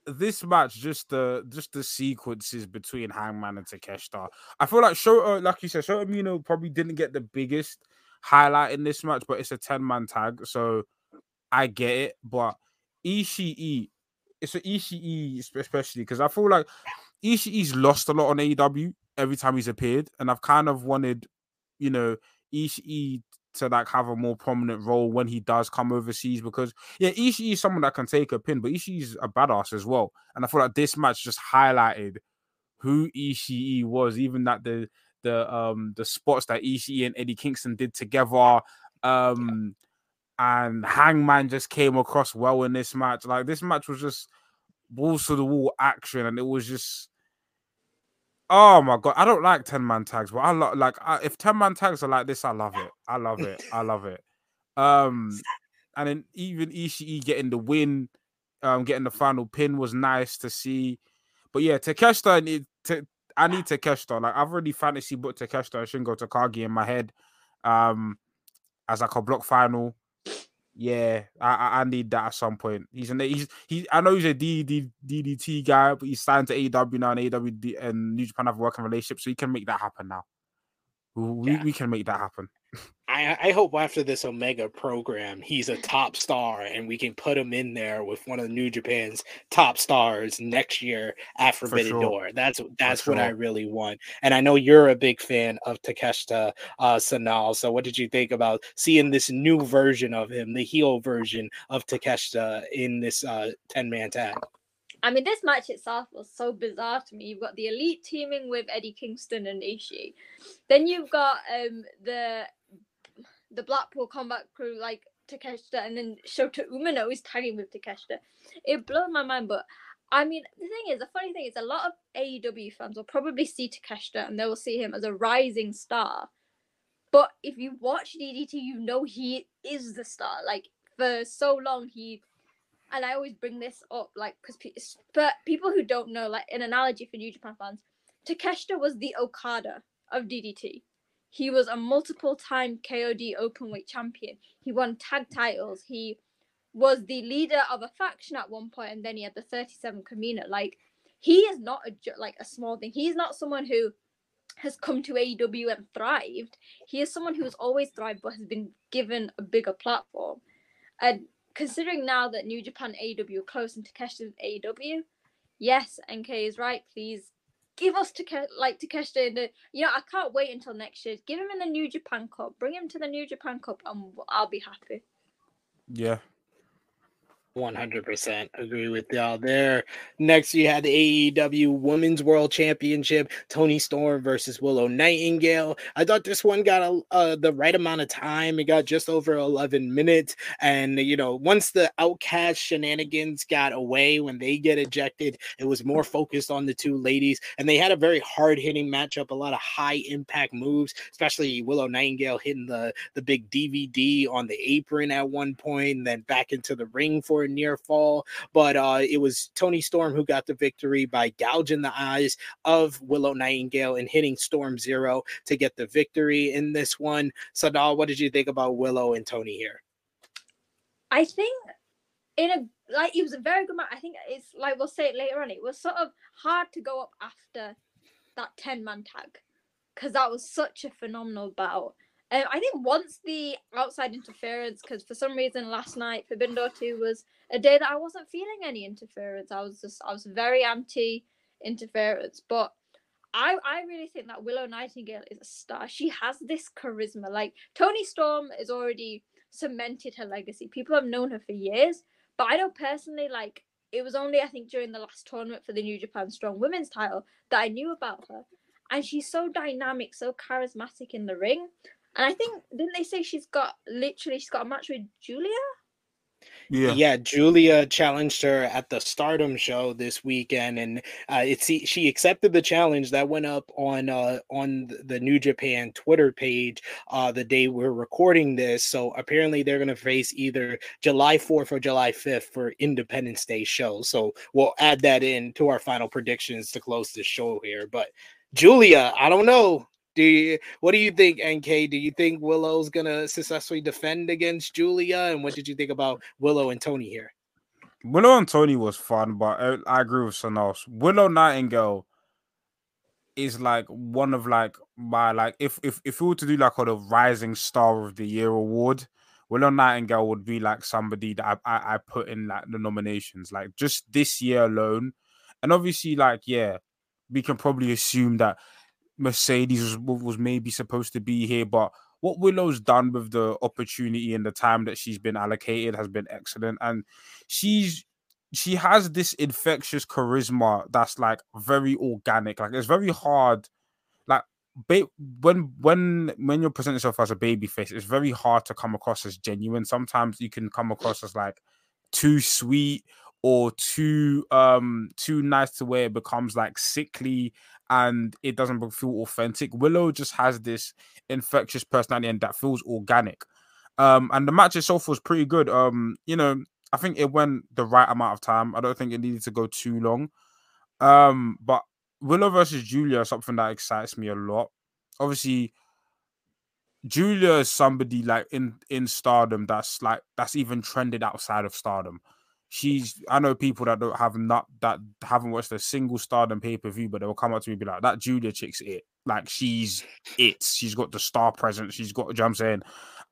Speaker 3: This match, just the just the sequences between Hangman and Takeshita. I feel like Shota, like you said, Shota Umino probably didn't get the biggest highlight in this match, but it's a 10-man tag, so I get it. But Ishii, it's an Ishii especially because I feel like Ishii's lost a lot on AEW every time he's appeared, and I've kind of wanted, you know, Ishii to like have a more prominent role when he does come overseas because yeah, Ishii is someone that can take a pin, but Ishii's a badass as well. And I feel like this match just highlighted who Ishii was, even that the the um the spots that Ishii and Eddie Kingston did together. Um and Hangman just came across well in this match. Like this match was just balls to the wall action, and it was just oh my god. I don't like 10 man tags, but I love like I, if 10 man tags are like this, I love it. I love it. I (laughs) love it. Um, and then even Ishii getting the win, um, getting the final pin was nice to see. But yeah, Takeshita need to. I need Takeshita. Like I've already fantasy booked Takeshita and Shingo Takagi in my head, um, as like a block final. Yeah, I, I need that at some point. He's an he's he. I know he's a DD, DDT guy, but he's signed to AEW now, and AEW and New Japan have a working relationship, so he can make that happen now. We,
Speaker 2: Yeah.
Speaker 3: we can make that happen.
Speaker 2: I, I hope after this Omega program, he's a top star and we can put him in there with one of New Japan's top stars next year at Forbidden
Speaker 3: sure.
Speaker 2: Door. That's that's what I really want. And I know you're a big fan of Takeshita uh, Sonal. So what did you think about seeing this new version of him, the heel version of Takeshita in this uh, 10 man tag?
Speaker 4: I mean, this match itself was so bizarre to me. You've got the elite teaming with Eddie Kingston and Ishii. Then you've got um the the Blackpool Combat Crew like Takeshita, and then Shota Umino is tagging with Takeshita. It blew my mind, but I mean, the thing is, the funny thing is, a lot of AEW fans will probably see Takeshita and they will see him as a rising star. But if you watch DDT, you know he is the star. Like for so long, he and I always bring this up, like, because pe- but people who don't know, like, an analogy for New Japan fans, Takeshita was the Okada of DDT. He was a multiple-time KOD openweight champion. He won tag titles. He was the leader of a faction at one point, and then he had the 37 Kamina. Like, he is not a like a small thing. He's not someone who has come to AEW and thrived. He is someone who has always thrived but has been given a bigger platform. And considering now that New Japan AEW are close and Takeshita's AEW, yes, NK is right. Please give us to Take- like Takeshita in the. You know, I can't wait until next year. Give him in the New Japan Cup. Bring him to the New Japan Cup, and I'll be happy.
Speaker 3: Yeah.
Speaker 2: 100% agree with y'all there. Next, you had the AEW Women's World Championship, Toni Storm versus Willow Nightingale. I thought this one got a, uh, the right amount of time. It got just over 11 minutes. And, you know, once the outcast shenanigans got away, when they get ejected, it was more focused on the two ladies. And they had a very hard hitting matchup, a lot of high impact moves, especially Willow Nightingale hitting the, the big DVD on the apron at one point, and then back into the ring for near fall. But uh, it was Toni Storm who got the victory by gouging the eyes of Willow Nightingale and hitting Storm Zero to get the victory in this one. Sonal, what did you think about Willow and Toni here?
Speaker 4: I think in a like it was a very good match. I think it's like we'll say it later on. It was sort of hard to go up after that ten man tag because that was such a phenomenal bout. Um, I think once the outside interference, because for some reason last night Forbidden Door two was a day that I wasn't feeling any interference. I was just I was very anti interference, but I I really think that Willow Nightingale is a star. She has this charisma. Like Toni Storm is already cemented her legacy. People have known her for years, but I know personally, like it was only I think during the last tournament for the New Japan Strong Women's title that I knew about her, and she's so dynamic, so charismatic in the ring. And I think didn't they say she's got literally she's got a match with Julia?
Speaker 3: Yeah.
Speaker 2: Yeah, Julia challenged her at the Stardom show this weekend, and uh, it's she accepted the challenge that went up on uh, on the New Japan Twitter page uh, the day we're recording this. So apparently they're going to face either July 4th or July 5th for Independence Day show. So we'll add that in to our final predictions to close the show here. But Julia, I don't know. Do you what do you think, NK? Do you think Willow's gonna successfully defend against Julia? And what did you think about Willow and Toni here?
Speaker 3: Willow and Toni was fun, but I, I agree with Sanos. Willow Nightingale is like one of like my like if if if we were to do like a rising star of the year award, Willow Nightingale would be like somebody that I, I I put in like the nominations like just this year alone, and obviously like yeah, we can probably assume that Mercedes was, was maybe supposed to be here, but what Willow's done with the opportunity and the time that she's been allocated has been excellent, and she's she has this infectious charisma that's like very organic. Like it's very hard, like ba- when when when you present yourself as a baby face, it's very hard to come across as genuine. Sometimes you can come across as like too sweet or too um too nice to where it becomes like sickly and it doesn't feel authentic. Willow just has this infectious personality and that feels organic. Um, and the match itself was pretty good. Um, you know, I think it went the right amount of time. I don't think it needed to go too long. Um, but Willow versus Julia is something that excites me a lot. Obviously, Julia is somebody like in in Stardom that's like that's even trended outside of Stardom she's I know people that don't have not that haven't watched a single Stardom pay per view, but they will come up to me and be like, "That Julia chick's it. Like she's it. She's got the star presence. She's got jumps in,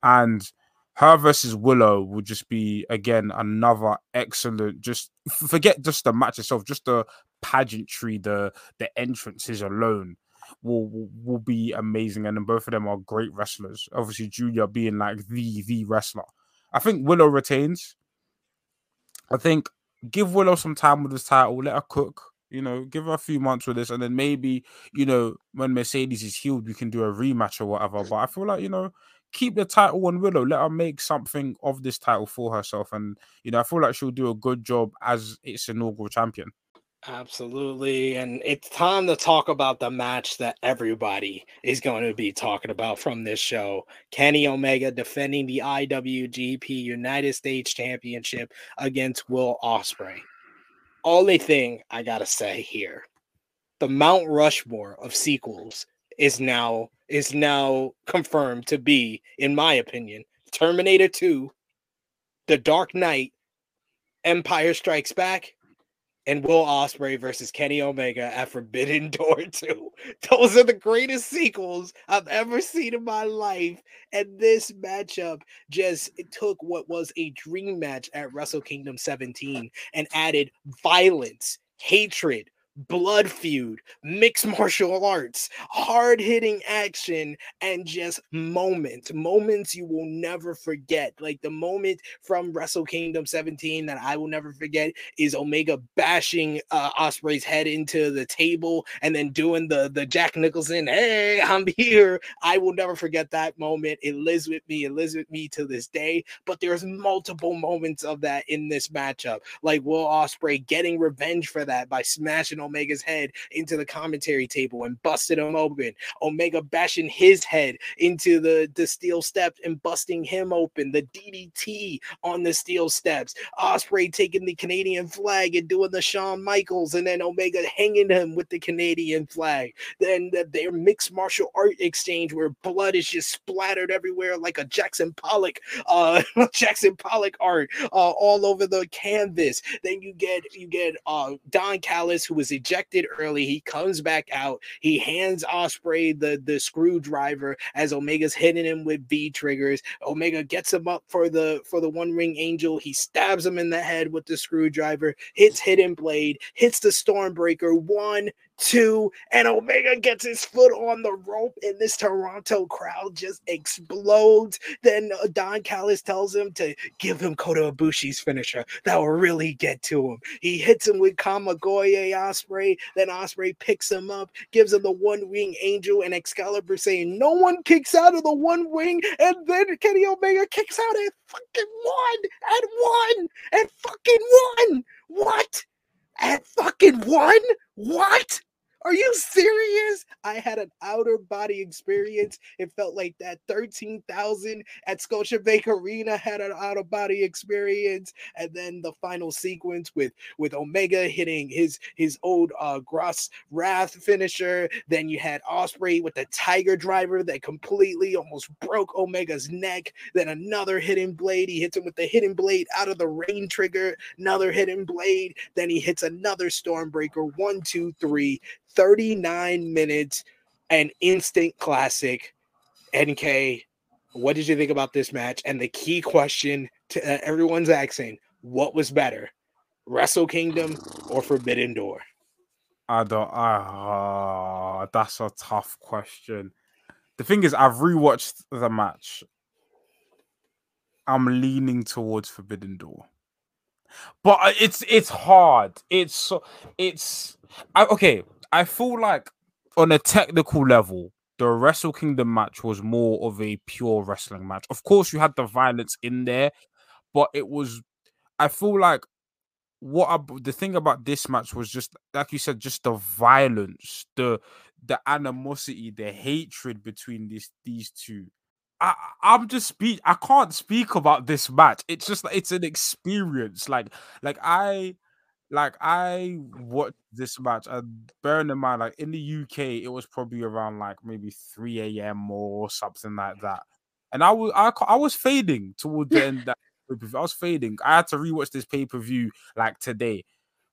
Speaker 3: and her versus Willow would just be again another excellent. Just forget just the match itself, just the pageantry, the the entrances alone. Will, will, will be amazing, and then both of them are great wrestlers. Obviously, Julia being like the the wrestler. I think Willow retains. I think give Willow some time with this title, let her cook. You know, give her a few months with this, and then maybe you know when Mercedes is healed, we can do a rematch or whatever. But I feel like you know, keep the title on Willow. Let her make something of this title for herself, and you know, I feel like she'll do a good job as its inaugural champion.
Speaker 2: Absolutely. And it's time to talk about the match that everybody is going to be talking about from this show. Kenny Omega defending the IWGP United States Championship against Will Ospreay. Only thing I got to say here. The Mount Rushmore of sequels is now is now confirmed to be in my opinion Terminator 2, The Dark Knight, Empire Strikes Back, and Will Ospreay versus Kenny Omega at Forbidden (laughs) Door 2. Those are the greatest sequels I've ever seen in my life. And this matchup just took what was a dream match at Wrestle Kingdom 17 and added violence, hatred, blood feud, mixed (laughs) martial arts, hard hitting action, and just moments, moments you will never forget. Like the moment from Wrestle Kingdom 17 that I will never forget is Omega bashing uh, Ospreay's head into the table and then doing the the Jack Nicholson, "Hey, (laughs) I'm here." I will never forget that moment. It lives with me. It lives with me to this day. But there's multiple moments of that in this matchup, like Will Ospreay getting revenge for that by smashing Omega's head into the commentary table and busted him open. Omega bashing his head into the, the steel steps and busting him open. The DDT on the steel steps. Ospreay taking the Canadian flag and doing the Shawn Michaels, and then Omega hanging him with the Canadian flag. Then the, their mixed martial art exchange where blood is just splattered everywhere like a Jackson Pollock, uh, (laughs) Jackson Pollock art uh, all over the canvas. Then you get you get uh Don Callis who was ejected early. He comes back out. He hands Ospreay the the screwdriver as Omega's hitting him with V triggers. Omega gets him up for the for the one wing angel. He stabs him in the head with the screwdriver. Hits hidden blade. Hits the stormbreaker. One, two, and Omega gets his foot on the rope, and this Toronto crowd just explodes. Then uh, Don Callis tells him to give him Kota Ibushi's finisher. That will really get to him. He hits him with Kamigoye Ospreay. Then Ospreay picks him up, gives him the one wing angel, and Excalibur saying, No one kicks out of the one wing. And then Kenny Omega kicks out at fucking one, at one, at fucking one. What? At fucking one? What? Are you serious? I had an outer body experience. It felt like that 13,000 at Scotiabank Arena had an outer body experience. And then the final sequence with with Omega hitting his his old uh Croyt's Wrath finisher. Then you had Ospreay with the Tiger Driver that completely almost broke Omega's neck. Then another hidden blade. He hits him with the hidden blade out of the rain trigger. Another hidden blade. Then he hits another Stormbreaker. One, two, three. 39 minutes, an instant classic. NK, what did you think about this match? And the key question to uh, everyone's asking: What was better, Wrestle Kingdom or Forbidden Door?
Speaker 3: I don't. Uh, that's a tough question. The thing is, I've rewatched the match. I'm leaning towards Forbidden Door, but uh, it's it's hard. It's it's I, okay. I feel like on a technical level, the Wrestle Kingdom match was more of a pure wrestling match. Of course, you had the violence in there, but it was. I feel like what I, the thing about this match was just like you said, just the violence, the the animosity, the hatred between these these two. I, I'm just speak. I can't speak about this match. It's just it's an experience. Like like I like I watched this match, and bearing in mind, like in the UK, it was probably around like maybe 3 a.m. or something like that. And I was I, I was fading towards the end. That I was fading. I had to rewatch this pay per view like today.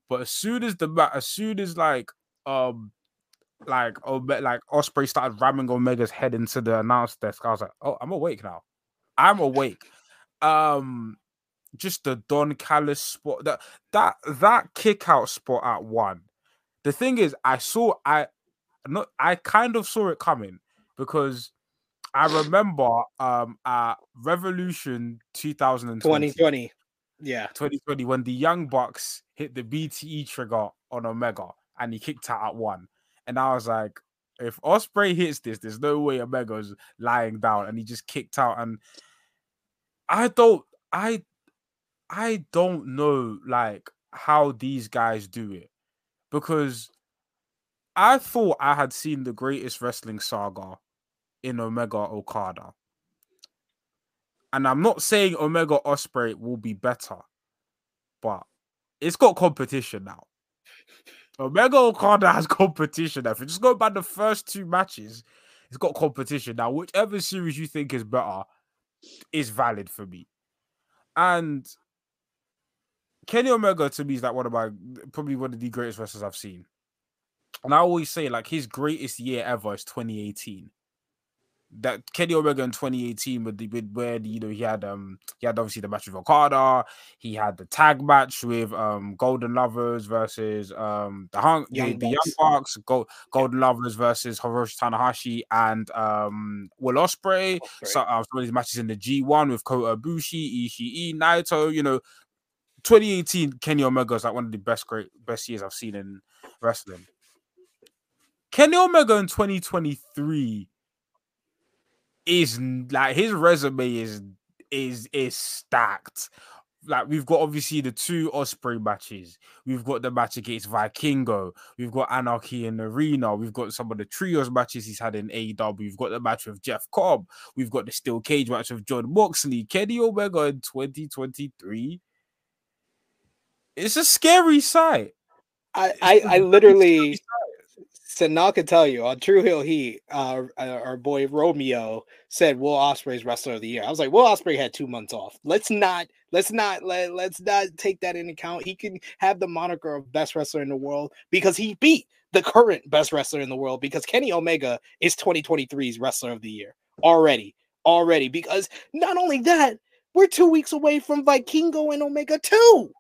Speaker 3: But as soon as the as soon as like um like oh like Ospreay started ramming Omega's head into the announce desk, I was like, oh, I'm awake now. I'm awake. Um just the Don Callis spot that that that kick out spot at one. The thing is, I saw I not I kind of saw it coming because I remember um at Revolution 2020,
Speaker 2: 2020. Yeah.
Speaker 3: 2020 when the Young Bucks hit the BTE trigger on Omega and he kicked out at one. And I was like, if Ospreay hits this, there's no way Omega's lying down. And he just kicked out. And I don't I I don't know like how these guys do it. because I thought I had seen the greatest wrestling saga in Omega Okada. And I'm not saying Omega Ospreay will be better, but it's got competition now. Omega Okada has (laughs) competition. Now. If you just go by the first two matches, it's got competition now. Whichever series you think is better is valid for me. And Kenny Omega to me is like one of my probably one of the greatest wrestlers I've seen. And I always say like his greatest year ever is 2018 that Kenny Omega in 2018 with the with where you know he had um he had obviously the match with Okada, he had the tag match with um Golden Lovers versus um the Hung young the, the, Young Bucks, Gold, Golden Lovers versus Hiroshi Tanahashi and um Will Ospreay. So uh, some of these matches in the G1 with Kota Ibushi, Ishii, Naito. You know, 2018 Kenny Omega is like one of the best great best years I've seen in wrestling. Kenny Omega in 2023 is like his resume is is is stacked. Like we've got obviously the two Ospreay matches. We've got the match against Vikingo. We've got Anarchy in Arena. We've got some of the trios matches he's had in AEW. We've got the match with Jeff Cobb. We've got the steel cage match with Jon Moxley. Kenny Omega in 2023. It's a scary sight.
Speaker 2: I I, I literally so now can tell you on True Heel Heat, uh, our boy Romeo said Will Ospreay's Wrestler of the Year. I was like, Will Ospreay had two months off. Let's not, let's not, let, let's not take that into account. He can have the moniker of best wrestler in the world because he beat the current best wrestler in the world because Kenny Omega is 2023's Wrestler of the Year already, already. Because not only that, we're two weeks away from Vikingo and Omega too.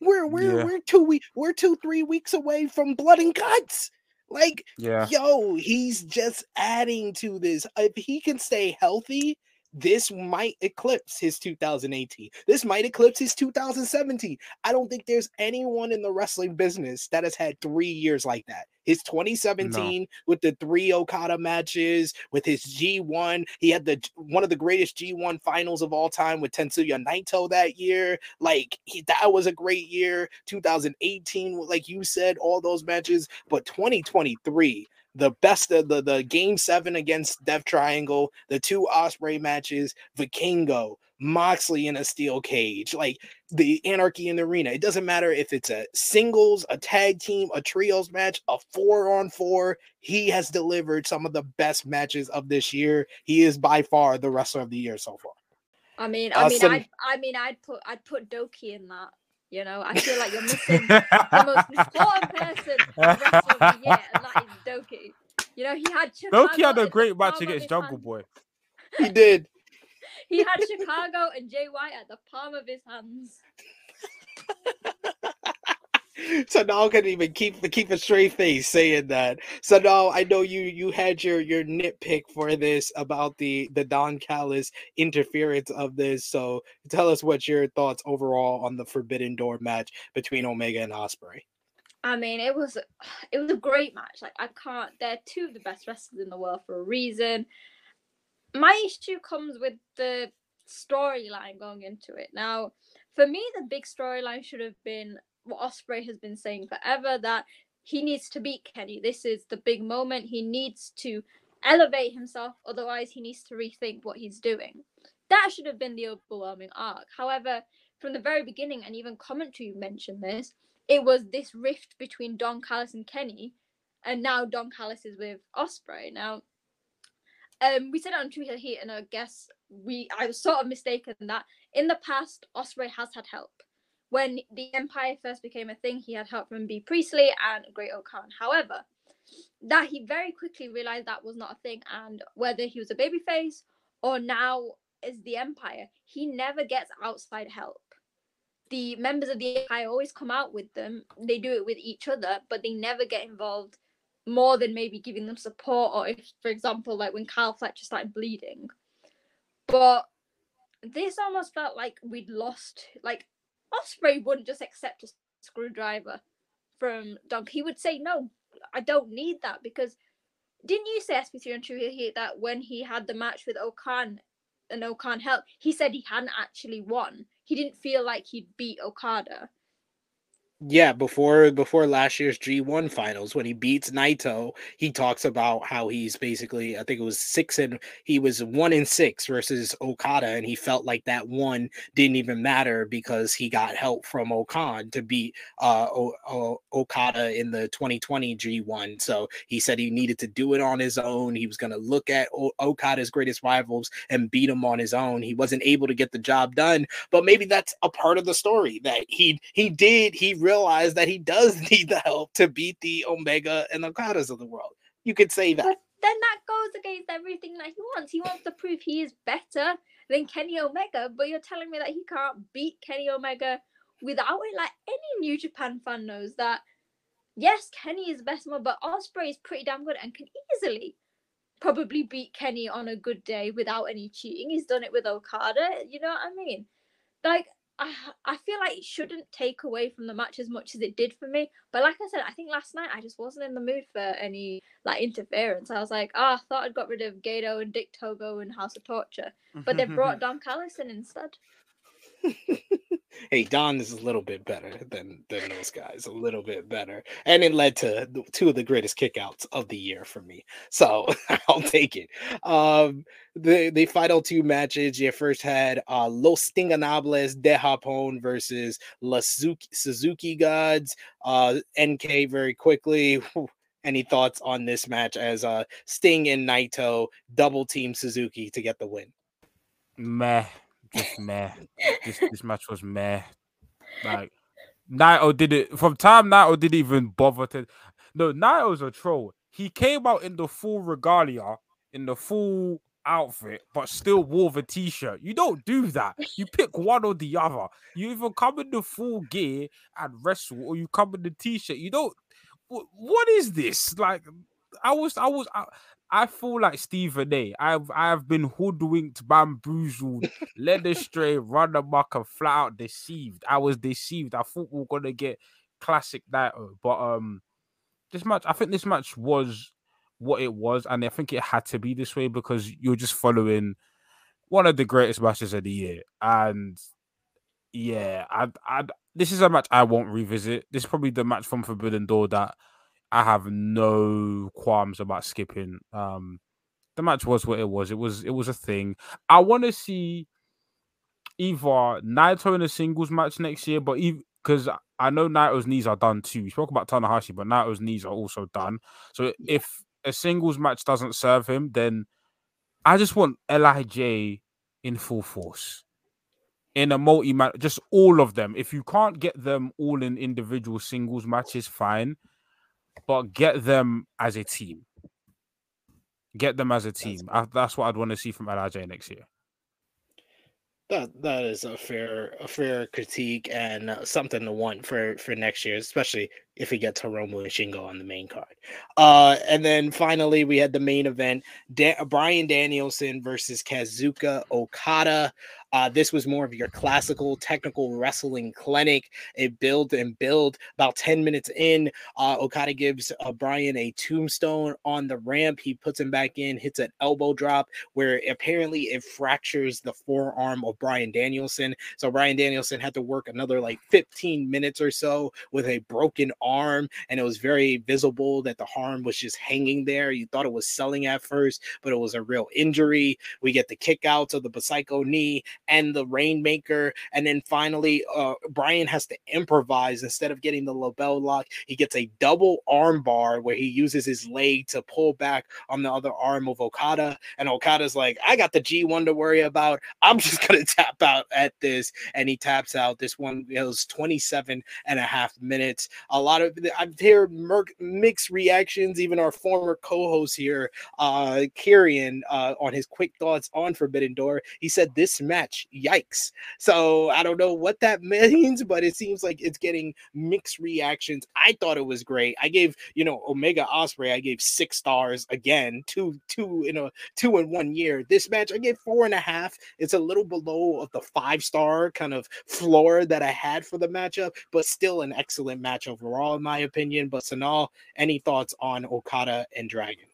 Speaker 2: We're we're yeah. we're two week we're two three weeks away from Blood and Guts. Like, yeah, yo, he's just adding to this. If he can stay healthy, this might eclipse his 2018. This might eclipse his 2017. I don't think there's anyone in the wrestling business that has had three years like that. His 2017 no. with the three Okada matches, with his G1, he had the one of the greatest G1 finals of all time with Tetsuya Naito that year. Like he, that was a great year. 2018, like you said, all those matches, but 2023 the best of the, the game seven against Death Triangle, the two Ospreay matches, Vikingo, Moxley in a steel cage, like the Anarchy in the Arena. It doesn't matter if it's a singles, a tag team, a trios match, a four on four. He has delivered some of the best matches of this year. He is by far the wrestler of the year so far.
Speaker 4: I mean, I uh, mean, I, I mean, I'd put, I'd put Douki in that. You know, I feel like you're missing the most important person of the year, and that is Douki. You know, he had
Speaker 3: Chicago Douki had a great match against Jungle hand. Boy.
Speaker 2: He did. (laughs)
Speaker 4: he had Chicago and Jay White at the palm of his hands. (laughs) (laughs)
Speaker 2: so now I can even keep keep a straight face saying that. So now I know you you had your your nitpick for this about the the Don Callis interference of this. So tell us what your thoughts overall on the Forbidden Door match between Omega and Ospreay.
Speaker 4: I mean, it was (sighs) it was a great match. Like I can't. They're two of the best wrestlers in the world for a reason. My issue comes with the storyline going into it. Now, for me, the big storyline should have been what Ospreay has been saying forever that he needs to beat Kenny. This is the big moment. He needs to elevate himself, otherwise, he needs to rethink what he's doing. That should have been the overwhelming arc. However, from the very beginning, and even commentary mentioned this, it was this rift between Don Callis and Kenny, and now Don Callis is with Ospreay. Now, um, we said on Twitter here, and I guess we I was sort of mistaken that in the past Ospreay has had help when the Empire first became a thing, he had help from Bea Priestley and Great-O-Khan. However, that he very quickly realized that was not a thing, and whether he was a babyface or now is the Empire, he never gets outside help. The members of the Empire always come out with them. They do it with each other, but they never get involved more than maybe giving them support, or if, for example, like when Kyle Fletcher started bleeding. But this almost felt like we'd lost, like Ospreay wouldn't just accept a screwdriver from Dunk. He would say, "No, I don't need that." Because didn't you say SP3 and True that when he had the match with O-Khan and O-Khan helped, he said he hadn't actually won. He didn't feel like he'd beat Okada.
Speaker 2: Yeah, before before last year's G1 finals when he beats Naito, he talks about how he's basically I think it was 6 and he was 1 in 6 versus Okada and he felt like that one didn't even matter because he got help from O-Khan to beat uh o- o- Okada in the 2020 G1. So he said he needed to do it on his own. He was going to look at o- Okada's greatest rivals and beat him on his own. He wasn't able to get the job done, but maybe that's a part of the story that he he did he really realize that he does (laughs) need the help to beat the Omega and Okadas of the world. You could say that.
Speaker 4: But then that goes against everything that he wants. He wants to prove he is better than Kenny Omega, but you're telling me that he can't beat Kenny Omega without it. Like any New Japan fan knows that. Yes, Kenny is the best one, but Ospreay is pretty damn good and can easily probably beat Kenny on a good day without any cheating. He's done it with Okada. You know what I mean? Like I I feel like it shouldn't take away from the match as much as it did for me. But like I said, I think last night I just wasn't in the mood for any like interference. I was like, oh, I thought I'd got rid of Gedo and Dick Togo and House of Torture, but they brought (laughs) Don Callison instead. (laughs)
Speaker 2: hey, Don is a little bit better than than those guys, a little bit better, and it led to two of the greatest kickouts of the year for me. So (laughs) I'll take it. Um, the the final two matches, you first had uh, Los Stinganables de Japón versus La Suzuki, Suzuki Gods. Uh, NK very quickly. Any thoughts on this match as uh, Sting and Naito double team Suzuki to get the win?
Speaker 3: Meh just meh. this this match was meh. Like Naito did it from time Naito didn't even bother to. No, Naito's a troll. He came out in the full regalia, in the full outfit, but still wore the t-shirt. You don't do that. You pick one or the other. You either come in the full gear and wrestle, or you come in the t-shirt. You don't. What is this? Like, I was, I was, I feel like Stephen A. I've I've been hoodwinked, bamboozled, (laughs) led astray, run amok, and flat out deceived. I was deceived. I thought we were gonna get classic Naito, but um, this match, I think this match was what it was, and I think it had to be this way because you're just following one of the greatest matches of the year, and yeah, I I this is a match I won't revisit. This is probably the match from Forbidden Door that I have no qualms about skipping. Um, the match was what it was. It was it was a thing. I want to see either Naito in a singles match next year, but because I know Naito's knees are done too. We spoke about Tanahashi, but Naito's knees are also done. So if a singles match doesn't serve him, then I just want Lij in full force in a multi match, just all of them. If you can't get them all in individual singles matches, fine but get them as a team. Get them as a team. That's, I, that's what I'd want to see from Lij next year.
Speaker 2: That that is a fair a fair critique and uh, something to want for for next year, especially if we get Hiromu and Shingo on the main card. Uh, and then finally we had the main event: da- Bryan Danielson versus Kazuchika Okada. Uh, this was more of your classical technical wrestling clinic. It build and build. About 10 minutes in, uh, Okada gives uh, Bryan a tombstone on the ramp. He puts him back in, hits an elbow drop where apparently it fractures the forearm of Bryan Danielson. So Bryan Danielson had to work another like 15 minutes or so with a broken arm, and it was very visible that the arm was just hanging there. You thought it was selling at first, but it was a real injury. We get the kickouts of the Psycho knee and the Rainmaker. And then finally, uh, Bryan has to improvise instead of getting the LeBell lock. He gets a double arm bar where he uses his leg to pull back on the other arm of Okada. And Okada's like, I got the G1 to worry about. I'm (laughs) just going to tap out at this. And he taps out. This one it was 27 and a half minutes. A lot of, I've heard mixed reactions. Even our former co host here, uh, Kieran, uh, on his quick thoughts on Forbidden Door, he said this match Yikes. So I don't know what that (laughs) means, but it seems like it's getting mixed reactions. I thought it was great. I gave, you know, Omega Ospreay, I gave six stars again, two, two in a two in one year. This match, I gave four and a half. It's a little below of the five star kind of floor that I had for the matchup, but still an excellent match overall, in my opinion. But Sonal, any thoughts on Okada and Dragon?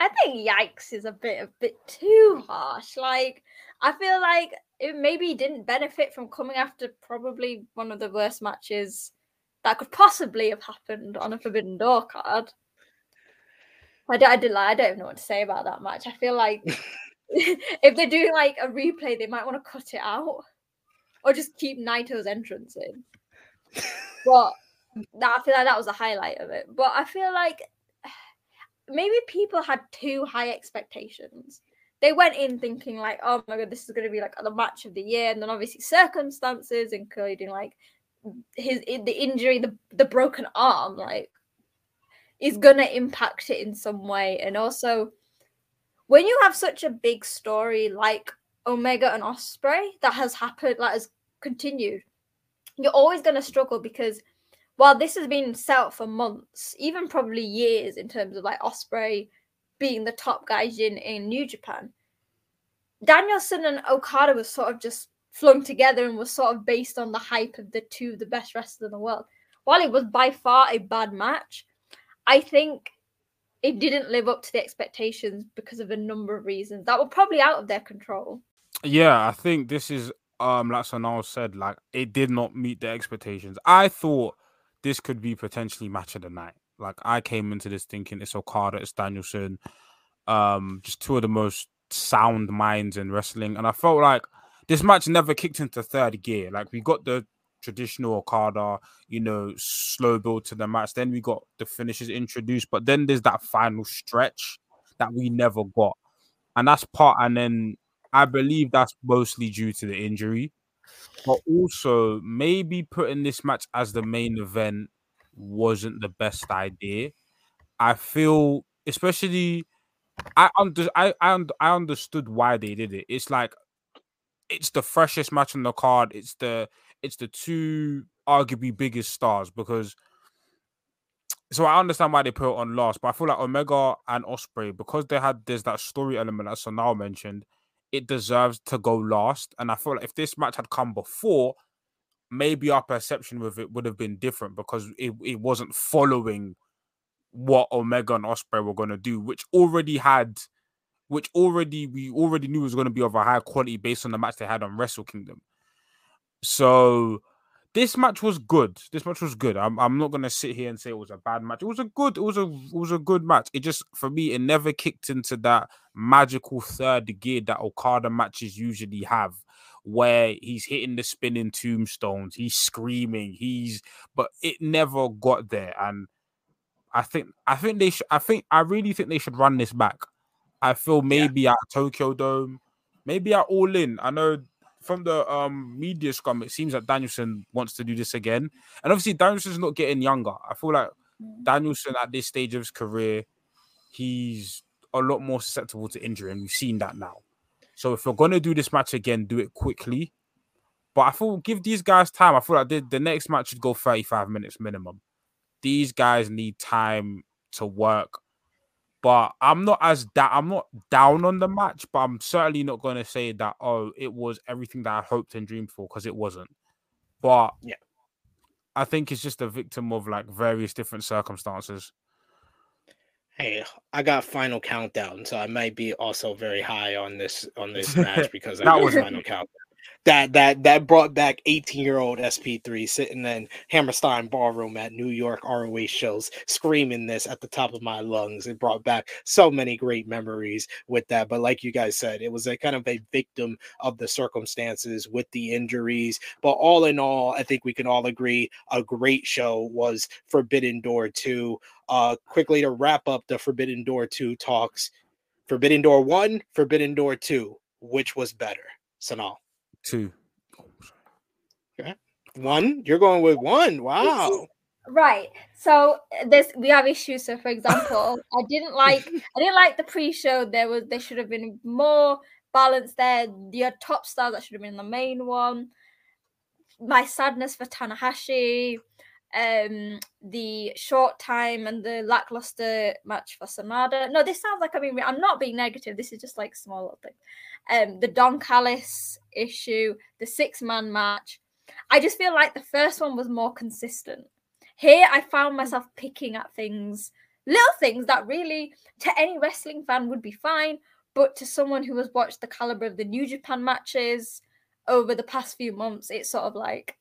Speaker 4: I think yikes is a bit a bit too harsh. Like I feel like it maybe didn't benefit from coming after probably one of the worst matches that could possibly have happened on a Forbidden Door card. I don't, I, don't, I don't even know what to say about that match. I feel like (laughs) (laughs) if they're doing like a replay, they might want to cut it out or just keep Naito's entrance in. (laughs) But that, I feel like that was the highlight of it. But I feel like (sighs) maybe people had too high expectations. They went in thinking like, oh my god, this is going to be like the match of the year, and then obviously circumstances, including like his the injury, the the broken arm, like is mm. going to impact it in some way, and also when you have such a big story like Omega and Ospreay that has happened, that has continued, you're always going to struggle because while this has been set up for months, even probably years in terms of like Ospreay being the top guys in, in New Japan, Danielson and Okada was sort of just flung together and was sort of based on the hype of the two of the best wrestlers in the world. While it was by far a bad match, I think it didn't live up to the expectations because of a number of reasons that were probably out of their control.
Speaker 3: Yeah, I think this is um like Sonal said, like it did not meet the expectations. I thought this could be potentially match of the night. Like I came into this thinking it's Okada, it's Danielson, um, just two of the most sound minds in wrestling, and I felt like this match never kicked into third gear. Like we got the traditional Okada, you know, slow build to the match. Then we got the finishes introduced, but then there's that final stretch that we never got. And that's part, and then I believe that's mostly due to the injury, but also maybe putting this match as the main event wasn't the best idea. I feel, especially, I under, I I, I understood why they did it. It's like it's the freshest match on the card. It's the it's the two arguably biggest stars because so I understand why they put it on last, but I feel like Omega and Ospreay because they had there's that story element that Sonal mentioned, it deserves to go last. And I feel like if this match had come before, maybe our perception with it would have been different because it, it wasn't following what Omega and Ospreay were going to do, which already had, which already we already knew was going to be of a high quality based on the match they had on Wrestle Kingdom. So this match was good. This match was good. I'm, I'm not gonna sit here and say it was a bad match. It was a good. It was a it was a good match. It just for me, it never kicked into that magical third gear that Okada matches usually have, where he's hitting the spinning tombstones, he's screaming, he's but it never got there. And I think I think they should. I think I really think they should run this back. I feel maybe yeah. at Tokyo Dome, maybe at All In. I know from the um media scrum, it seems that Danielson wants to do this again. And obviously, Danielson's not getting younger. I feel like mm. Danielson at this stage of his career, he's a lot more susceptible to injury, and we've seen that now. So if you're gonna do this match again, do it quickly. But I feel give these guys time. I feel like the, the next match should go 35 minutes minimum. These guys need time to work but I'm not as that I'm not down on the match, but I'm certainly not going to say that oh it was everything that I hoped and dreamed for because it wasn't. But
Speaker 2: yeah,
Speaker 3: I think it's just a victim of like various different circumstances.
Speaker 2: Hey, I got final countdown, so I might be also very high on this on this (laughs) match because I got was final countdown that that that brought back 18 year old SP3 sitting in Hammerstein Ballroom at New York ROH shows, screaming this at the top of my lungs. It brought back so many great memories with that. But like you guys said, it was a kind of a victim of the circumstances with the injuries. But all in all, I think we can all agree a great show was Forbidden Door 2. Uh, quickly to wrap up the Forbidden Door 2 talks. Forbidden Door 1, Forbidden Door 2. Which was better? Sonal.
Speaker 3: Two.
Speaker 2: okay. One. You're going with one. Wow.
Speaker 4: Right. So uh, this we have issues. So for example, (laughs) I didn't like I didn't like the pre-show. There was there should have been more balance there. Your top stars that should have been the main one. My sadness for Tanahashi, um, the short time and the lackluster match for Sanada. No, this sounds like I mean I'm not being negative. This is just like small little thing um, the Don Callis issue, the six man match. I just feel like the first one was more consistent. Here, I found myself picking at things, little things that really, to any wrestling fan, would be fine, but to someone who has watched the caliber of the New Japan matches over the past few months, it's sort of like,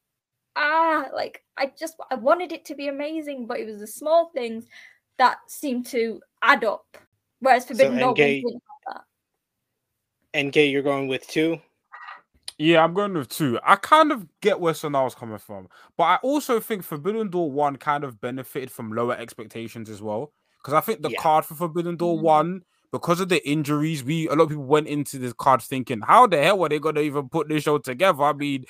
Speaker 4: ah, like I just I wanted it to be amazing, but it was the small things that seemed to add up. Whereas Forbidden
Speaker 2: So,
Speaker 4: Door
Speaker 2: NK
Speaker 4: didn't have that.
Speaker 2: NK, you're going with two.
Speaker 3: Yeah, I'm going with two. I kind of get where Sonal's coming from, but I also think Forbidden Door one kind of benefited from lower expectations as well. Because I think the
Speaker 2: Yeah.
Speaker 3: card for Forbidden Door
Speaker 4: Mhm.
Speaker 3: one, because of the injuries, we a lot of people went into this card thinking, how the hell were they gonna even put this show together? I mean,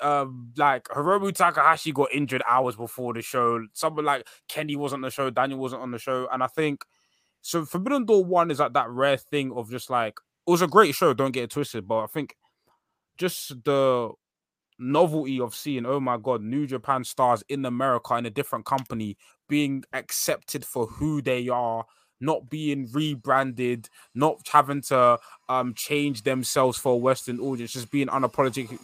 Speaker 3: um, like Hiromu Takahashi got injured hours before the show. Someone like Kenny wasn't on the show, Daniel wasn't on the show, and I think so. Forbidden Door one is like that rare thing of just like it was a great show. Don't get it twisted, but I think just the novelty of seeing oh my god new japan stars in america in a different company being accepted for who they are not being rebranded not having to um change themselves for a western audience just being unapologetic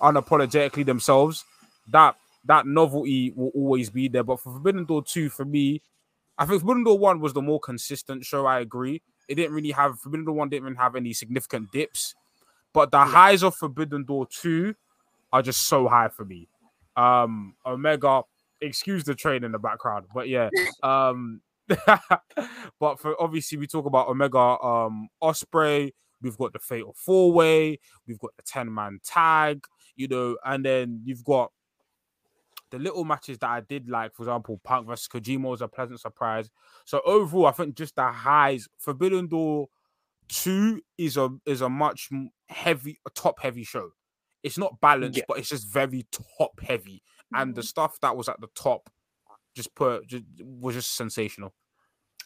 Speaker 3: unapologetically themselves that that novelty will always be there but for forbidden door 2 for me i think forbidden door 1 was the more consistent show i agree it didn't really have forbidden door 1 didn't even have any significant dips but the highs of forbidden door 2 are just so high for me. Um, Omega, excuse the train in the background, but yeah. (laughs) Um, (laughs) but for obviously we talk about Omega, um, Ospreay. We've got the Fatal Four Way. We've got the Ten Man Tag. You know, and then you've got the little matches that I did like. For example, Punk versus Kojima was a pleasant surprise. So overall, I think just the highs. Forbidden Door Two is a is a much heavy, a top heavy show. It's not balanced,
Speaker 2: Yeah.
Speaker 3: but it's just very top heavy. And the stuff that was at the top just put just, was just sensational.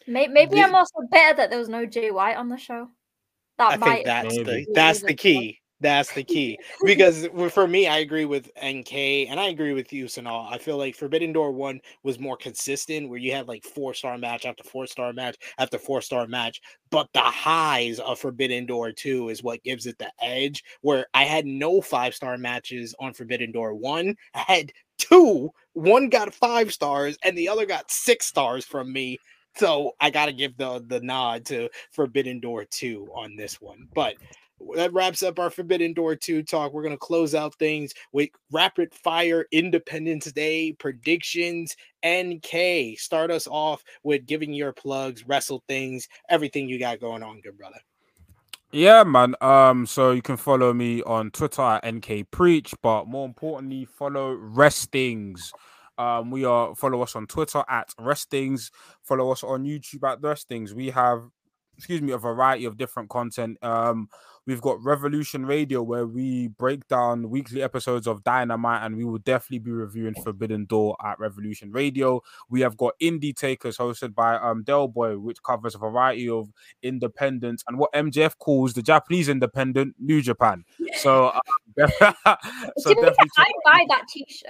Speaker 4: May- Maybe
Speaker 2: Thi-
Speaker 4: I'm also better that there was no Jay White on the show. That
Speaker 2: I
Speaker 4: might
Speaker 2: think that's the
Speaker 3: Maybe.
Speaker 2: that's the key. That's the key. Because for me, I agree with NK and I agree with you, Sonal. I feel like Forbidden Door one was more consistent, where you had like four star match after four star match after four star match. But the highs of Forbidden Door two is what gives it the edge. Where I had no five star matches on Forbidden Door one, I had two. One got five stars, and the other got six stars from me. So I got to give the the nod to Forbidden Door 2 on this one. But that wraps up our Forbidden Door 2 talk. We're going to close out things with rapid fire Independence Day predictions. NK, start us off with giving your plugs, wrestle things, everything you got going on, good brother.
Speaker 3: Yeah, man. Um, so you can follow me on Twitter at NK Preach, but more importantly, follow Restings. Um, we are follow us on Twitter at Restings. Follow us on YouTube at Restings. We have, excuse me, a variety of different content. Um, we've got Revolution Radio where we break down weekly episodes of Dynamite, and we will definitely be reviewing Forbidden Door at Revolution Radio. We have got Indie Takers hosted by um Del Boy, which covers a variety of independent and what MJF calls the Japanese independent New Japan. So, um, so (laughs)
Speaker 4: To (laughs)
Speaker 3: definitely
Speaker 4: I buy that T-shirt.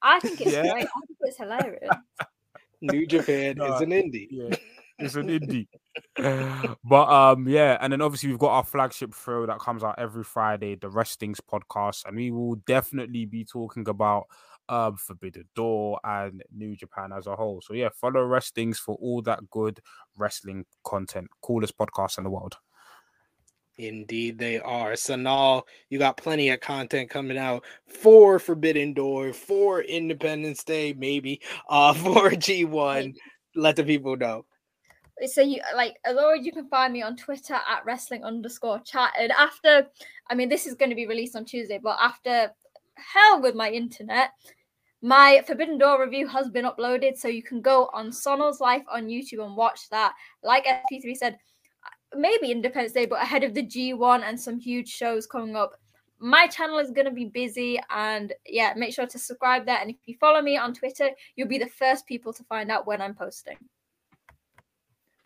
Speaker 4: I think it's
Speaker 3: Yeah.
Speaker 4: great. I think it's hilarious. (laughs)
Speaker 2: New Japan
Speaker 3: No,
Speaker 2: is an indie.
Speaker 3: yeah, it's an indie. but um, yeah, and then obviously we've got our flagship show that comes out every Friday, the Restings podcast, and we will definitely be talking about um Forbidden Door and New Japan as a whole. So yeah, follow Restings for all that good wrestling content. Coolest podcast in the world.
Speaker 2: Indeed, they are. Sonal, you got plenty of content coming out for Forbidden Door, for Independence Day, maybe, uh, (laughs) for G1. Let the people know.
Speaker 4: So you like as always you can find me on twitter at wrestling underscore chat and after i mean this is going to be released on tuesday but after hell with my internet my forbidden door review has been uploaded so you can go on sono's life on youtube and watch that. Like sp3 said maybe independence day but ahead of the g1 and some huge shows coming up. My channel is going to be busy and yeah make sure to subscribe there. And if you follow me on twitter you'll be the first people to find out when i'm posting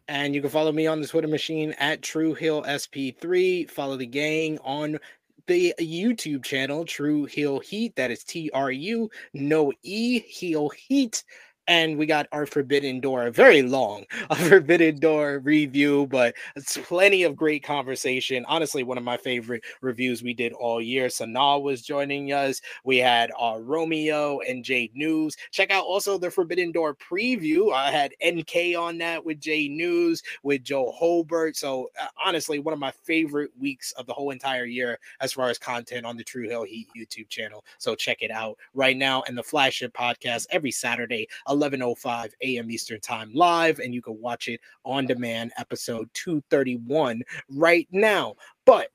Speaker 2: And you can follow me on the Twitter machine at True Heel SP3. Follow the gang on the YouTube channel, True Heel Heat. That is T R U, no E, Heel Heat. And we got our Forbidden Door, very long, (laughs) a Forbidden Door review, but it's plenty of great conversation. Honestly, one of my favorite reviews we did all year. Sonal was joining us. We had uh, Romeo and Jade News. Check out also the Forbidden Door preview. I had NK on that with Jade News, with Joe Holbert. So uh, honestly, one of my favorite weeks of the whole entire year as far as content on the True Heel Heat YouTube channel. So check it out right now. And the Flagship podcast every Saturday, 11:05 a.m. Eastern Time live, and you can watch it on demand. Episode 231 right now. But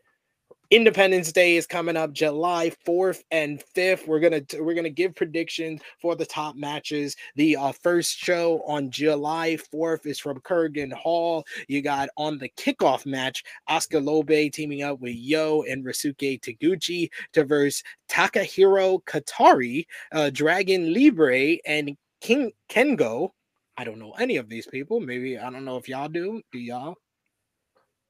Speaker 2: Independence Day is coming up July 4th and 5th. We're to we're to give predictions for the top matches. The uh, first show on July 4th is from Korakuen Hall. You got on the kickoff match Oskar Leube teaming up with Yoh and Ryusuke Taguchi to verse Takahiro Katari, uh, Dragon Libre and King Kengo. I don't know any of these people. Maybe I don't know if y'all do. Do y'all?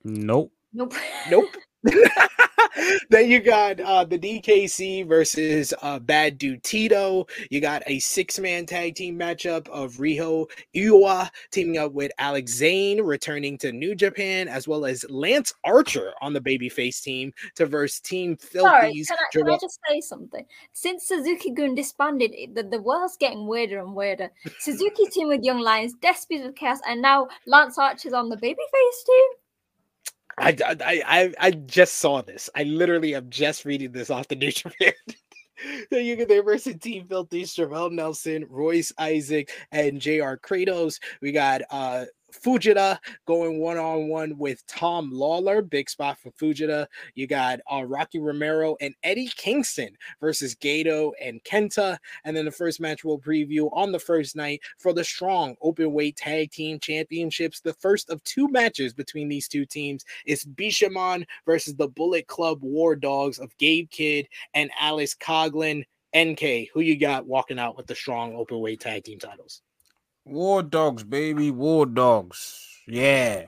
Speaker 3: Nope.
Speaker 4: Nope.
Speaker 2: Nope. (laughs) (laughs) then you got uh, the DKC versus uh, Bad Dude Tito. You got a six man tag team matchup of Riho Iwa teaming up with Alex Zayne returning to New Japan, as well as Lance Archer on the babyface team to verse Team
Speaker 4: Sorry, can I, can I just say something? Since Suzuki Gun disbanded, the, the world's getting weirder and weirder. (laughs) Suzuki team with Young Lions, Despies with Chaos, and now Lance Archer's on the babyface team.
Speaker 2: I, I, I, I just saw this. I literally am just reading this off the get (laughs) the versus Team Filthy, Stravell Nelson, Royce Isaac, and JR Kratos. We got uh Fujita going one on one with Tom Lawlor, big spot for Fujita. You got uh, Rocky Romero and Eddie Kingston versus Gato and Kenta. And then the first match we'll preview on the first night for the strong open weight tag team championships. The first of two matches between these two teams is Bishamon versus the Bullet Club War Dogs of Gabe Kidd and Alex Coughlin. NK, who you got walking out with the strong open weight tag team titles?
Speaker 3: War dogs, baby. War dogs. Yeah.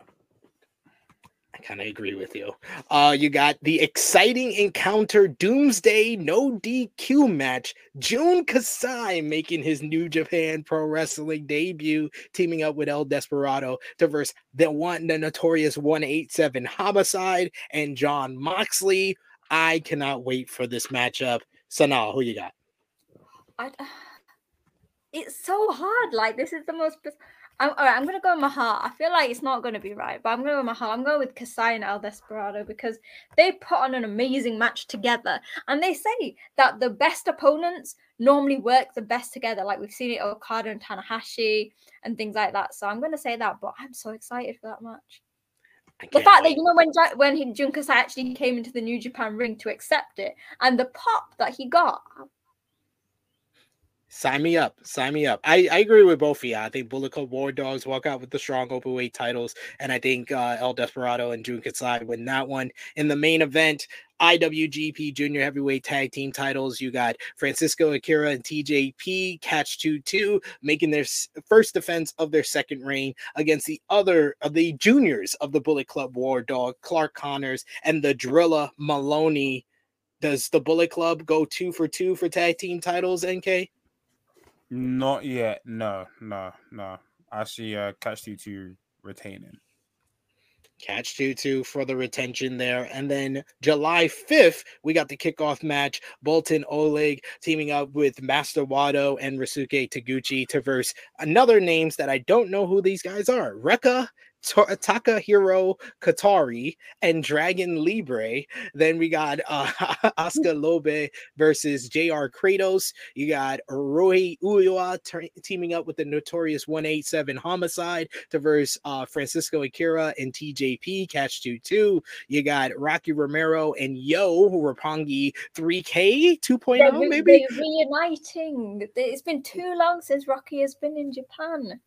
Speaker 2: I kind of agree with you. Uh, you got the exciting encounter Doomsday no DQ match. Jun Kasai making his New Japan Pro Wrestling debut, teaming up with El Desperado to verse the one, the notorious 187 Homicide and Jon Moxley. I cannot wait for this matchup. Sonal, who you got?
Speaker 4: I, it's so hard. Like this is the most. I'm, all right, I'm gonna go with my heart. I feel like it's not gonna be right, but I'm gonna go with my heart. I'm going with Kasai and El Desperado because they put on an amazing match together, and they say that the best opponents normally work the best together. Like we've seen it Okada and Tanahashi and things like that. So I'm gonna say that, but I'm so excited for that match. The fact
Speaker 2: wait.
Speaker 4: that you know when when he, Jun Kasai actually came into the New Japan ring to accept it, and the pop that he got,
Speaker 2: Sign me up. Sign me up. I, I agree with both of you. I think Bullet Club War Dogs walk out with the strong open weight titles, and I think uh, El Desperado and Jun Kasai win that one. In the main event, IWGP Junior Heavyweight Tag Team titles, you got Francisco Akira and TJP Catch 2 2 making their first defense of their second reign against the other of the juniors of the Bullet Club War Dog, Clark Connors and the Drilla Moloney. Does the Bullet Club go two for two for tag team titles, NK?
Speaker 3: Not yet. No, no, no. I see uh catch you two retaining.
Speaker 2: Catch 2 2 for the retention there. And then July 5th, we got the kickoff match. Boltin Oleg teaming up with Master Wato and Ryusuke Taguchi to verse another names that I don't know who these guys are. Rekka, Ta- Takahiro Katari, and Dragon Libre. Then we got uh, (laughs) Oskar Leube versus JR Kratos. You got Roy Uiwa t- teaming up with the notorious 187 Homicide to verse uh, Francisco Akira and TJP Catch 2 2. You got Rocky Romero and Yo Roppongi 3K 2.0,
Speaker 4: they're, re-
Speaker 2: maybe.
Speaker 4: reuniting. It's been too long since Rocky has been in Japan.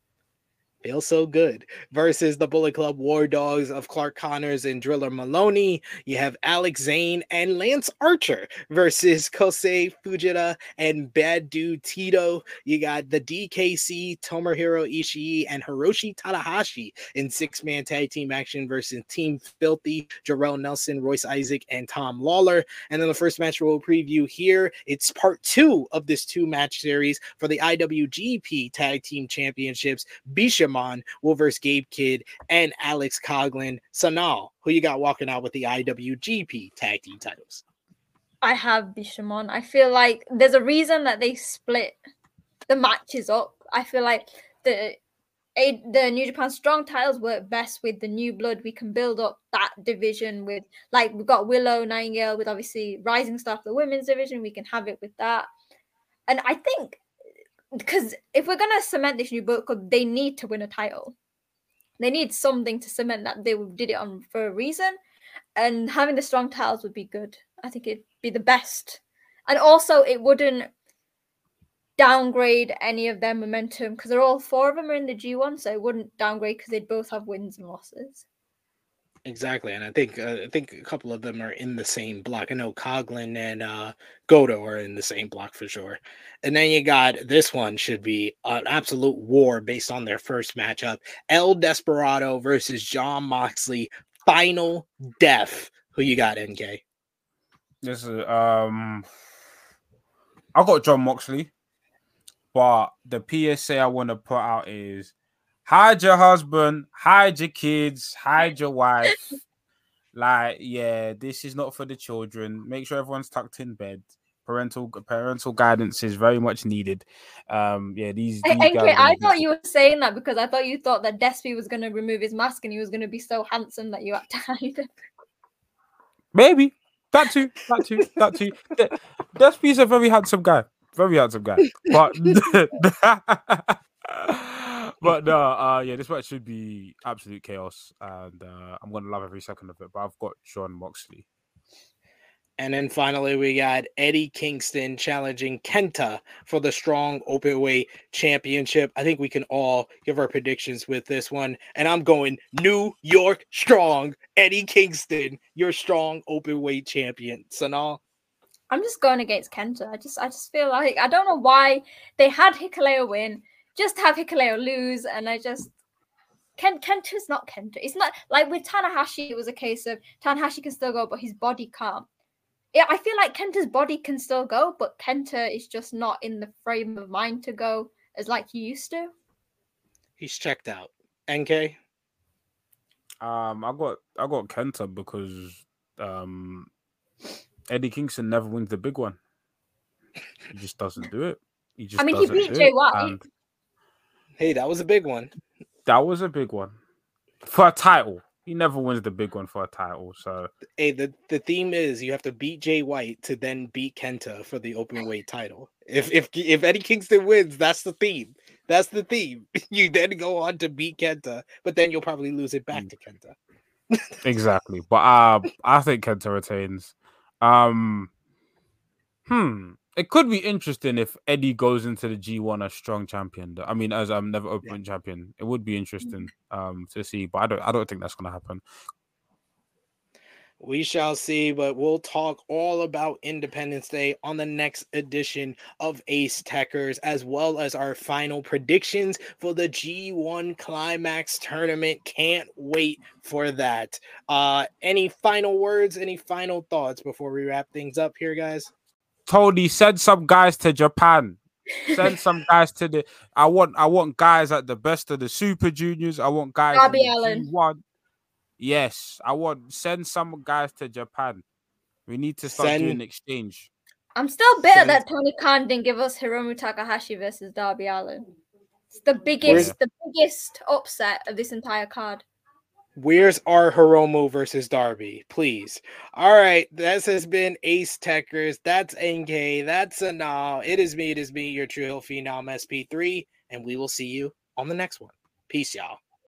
Speaker 2: Feels so good versus the Bullet Club War Dogs of Clark Connors and Drilla Moloney. You have Alex Zayne and Lance Archer versus (laughs) Kosei Fujita and Bad Dude Tito. You got the DKC, Tomohiro Ishii, and Hiroshi Tanahashi in six man tag team action versus Team Filthy, Jorel Nelson, Royce Isaac, and Tom Lawlor. And then the first match we'll preview here. It's part two of this two match series for the IWGP Tag Team Championships. Bishamon will versus Gabe Kidd and Alex Coughlin. Sonal, who you got walking out with the IWGP Tag Team titles?
Speaker 4: I have Bishamon. I feel like there's a reason that they split the matches up. I feel like the the New Japan Strong titles work best with the new blood. We can build up that division with like we've got Willow Nightingale with obviously Rising Star for the women's division. We can have it with that, and I think because if we're gonna cement this new book, they need to win a title. They need something to cement that they did it on for a reason, and having the strong titles would be good. I think it'd be the best, and also it wouldn't downgrade any of their momentum because they're all four of them are in the G1, so it wouldn't downgrade because they'd both have wins and losses.
Speaker 2: Exactly, and I think uh, I think a couple of them are in the same block. I know Coughlin and uh, Goto are in the same block for sure. And then you got this one should be an absolute war based on their first matchup: El Desperado versus Jon Moxley. Final death. Who you got, NK?
Speaker 3: This is um, I got Jon Moxley, but the PSA I want to put out is hide your husband, hide your kids, hide your wife. (laughs) like, yeah, this is not for the children. Make sure everyone's tucked in bed. Parental parental guidance is very much needed. Um, yeah, these. these
Speaker 4: hey, I thought you were saying that because I thought you thought that Despy was going to remove his mask and he was going to be so handsome that you had to (laughs) hide him.
Speaker 3: Maybe that too, that too, that too. (laughs) Despy's a very handsome guy, very handsome guy, but but no, uh, yeah, this match should be absolute chaos, and uh, I'm gonna love every second of it. But I've got Jon Moxley.
Speaker 2: And then finally, we got Eddie Kingston challenging Kenta for the strong openweight championship. I think we can all give our predictions with this one. And I'm going New York Strong, Eddie Kingston, your strong openweight champion. Sonal.
Speaker 4: I'm just going against Kenta. I just I just feel like I don't know why they had Hikuleo win just have Hikuleo lose, and I just Kent Kenta's not Kenta. It's not like with Tanahashi. It was a case of Tanahashi can still go, but his body can't. Yeah, I feel like Kenta's body can still go, but Kenta is just not in the frame of mind to go as like he used to.
Speaker 2: He's checked out. NK.
Speaker 3: Um, I got I got Kenta because um Eddie Kingston never wins the big one. He just doesn't do it. He just
Speaker 4: I mean, he beat Jay White.
Speaker 2: Hey, that was a big one.
Speaker 3: That was a big one for a title. He never wins the big one for a title. So
Speaker 2: hey, the, the theme is you have to beat Jay White to then beat Kenta for the open weight title. If if if Eddie Kingston wins, that's the theme. That's the theme. (laughs) You then go on to beat Kenta, but then you'll probably lose it back to Kenta. (laughs)
Speaker 3: exactly. But uh, I think Kenta retains. Um hmm it could be interesting if Eddie goes into the G1 as strong champion. I mean, as I'm never open yeah. champion, it would be interesting um to see, but I don't I don't think that's gonna happen.
Speaker 2: We shall see, but we'll talk all about Independence Day on the next edition of Ace Tekkers, as well as our final predictions for the G1 Climax tournament. Can't wait for that. Uh, any final words, any final thoughts before we wrap things up here, guys?
Speaker 3: Tony, send some guys to Japan. Send some (laughs) guys to the. I want. I want guys at the best of the Super Juniors. I want guys.
Speaker 4: Darby Allin.
Speaker 3: One. Yes, I want. Send some guys to Japan. We need to start send, doing exchange.
Speaker 4: I'm still bitter send, that Tony Khan didn't give us Hiromu Takahashi versus Darby Allin. It's the biggest, the biggest upset of this entire card.
Speaker 2: Where's our Hiromu versus Darby? Please. All right. This has been Ace Tekkers. That's NK. That's Anal. It is me. It is me, your True Heel Phenom SP3. And we will see you on the next one. Peace, y'all.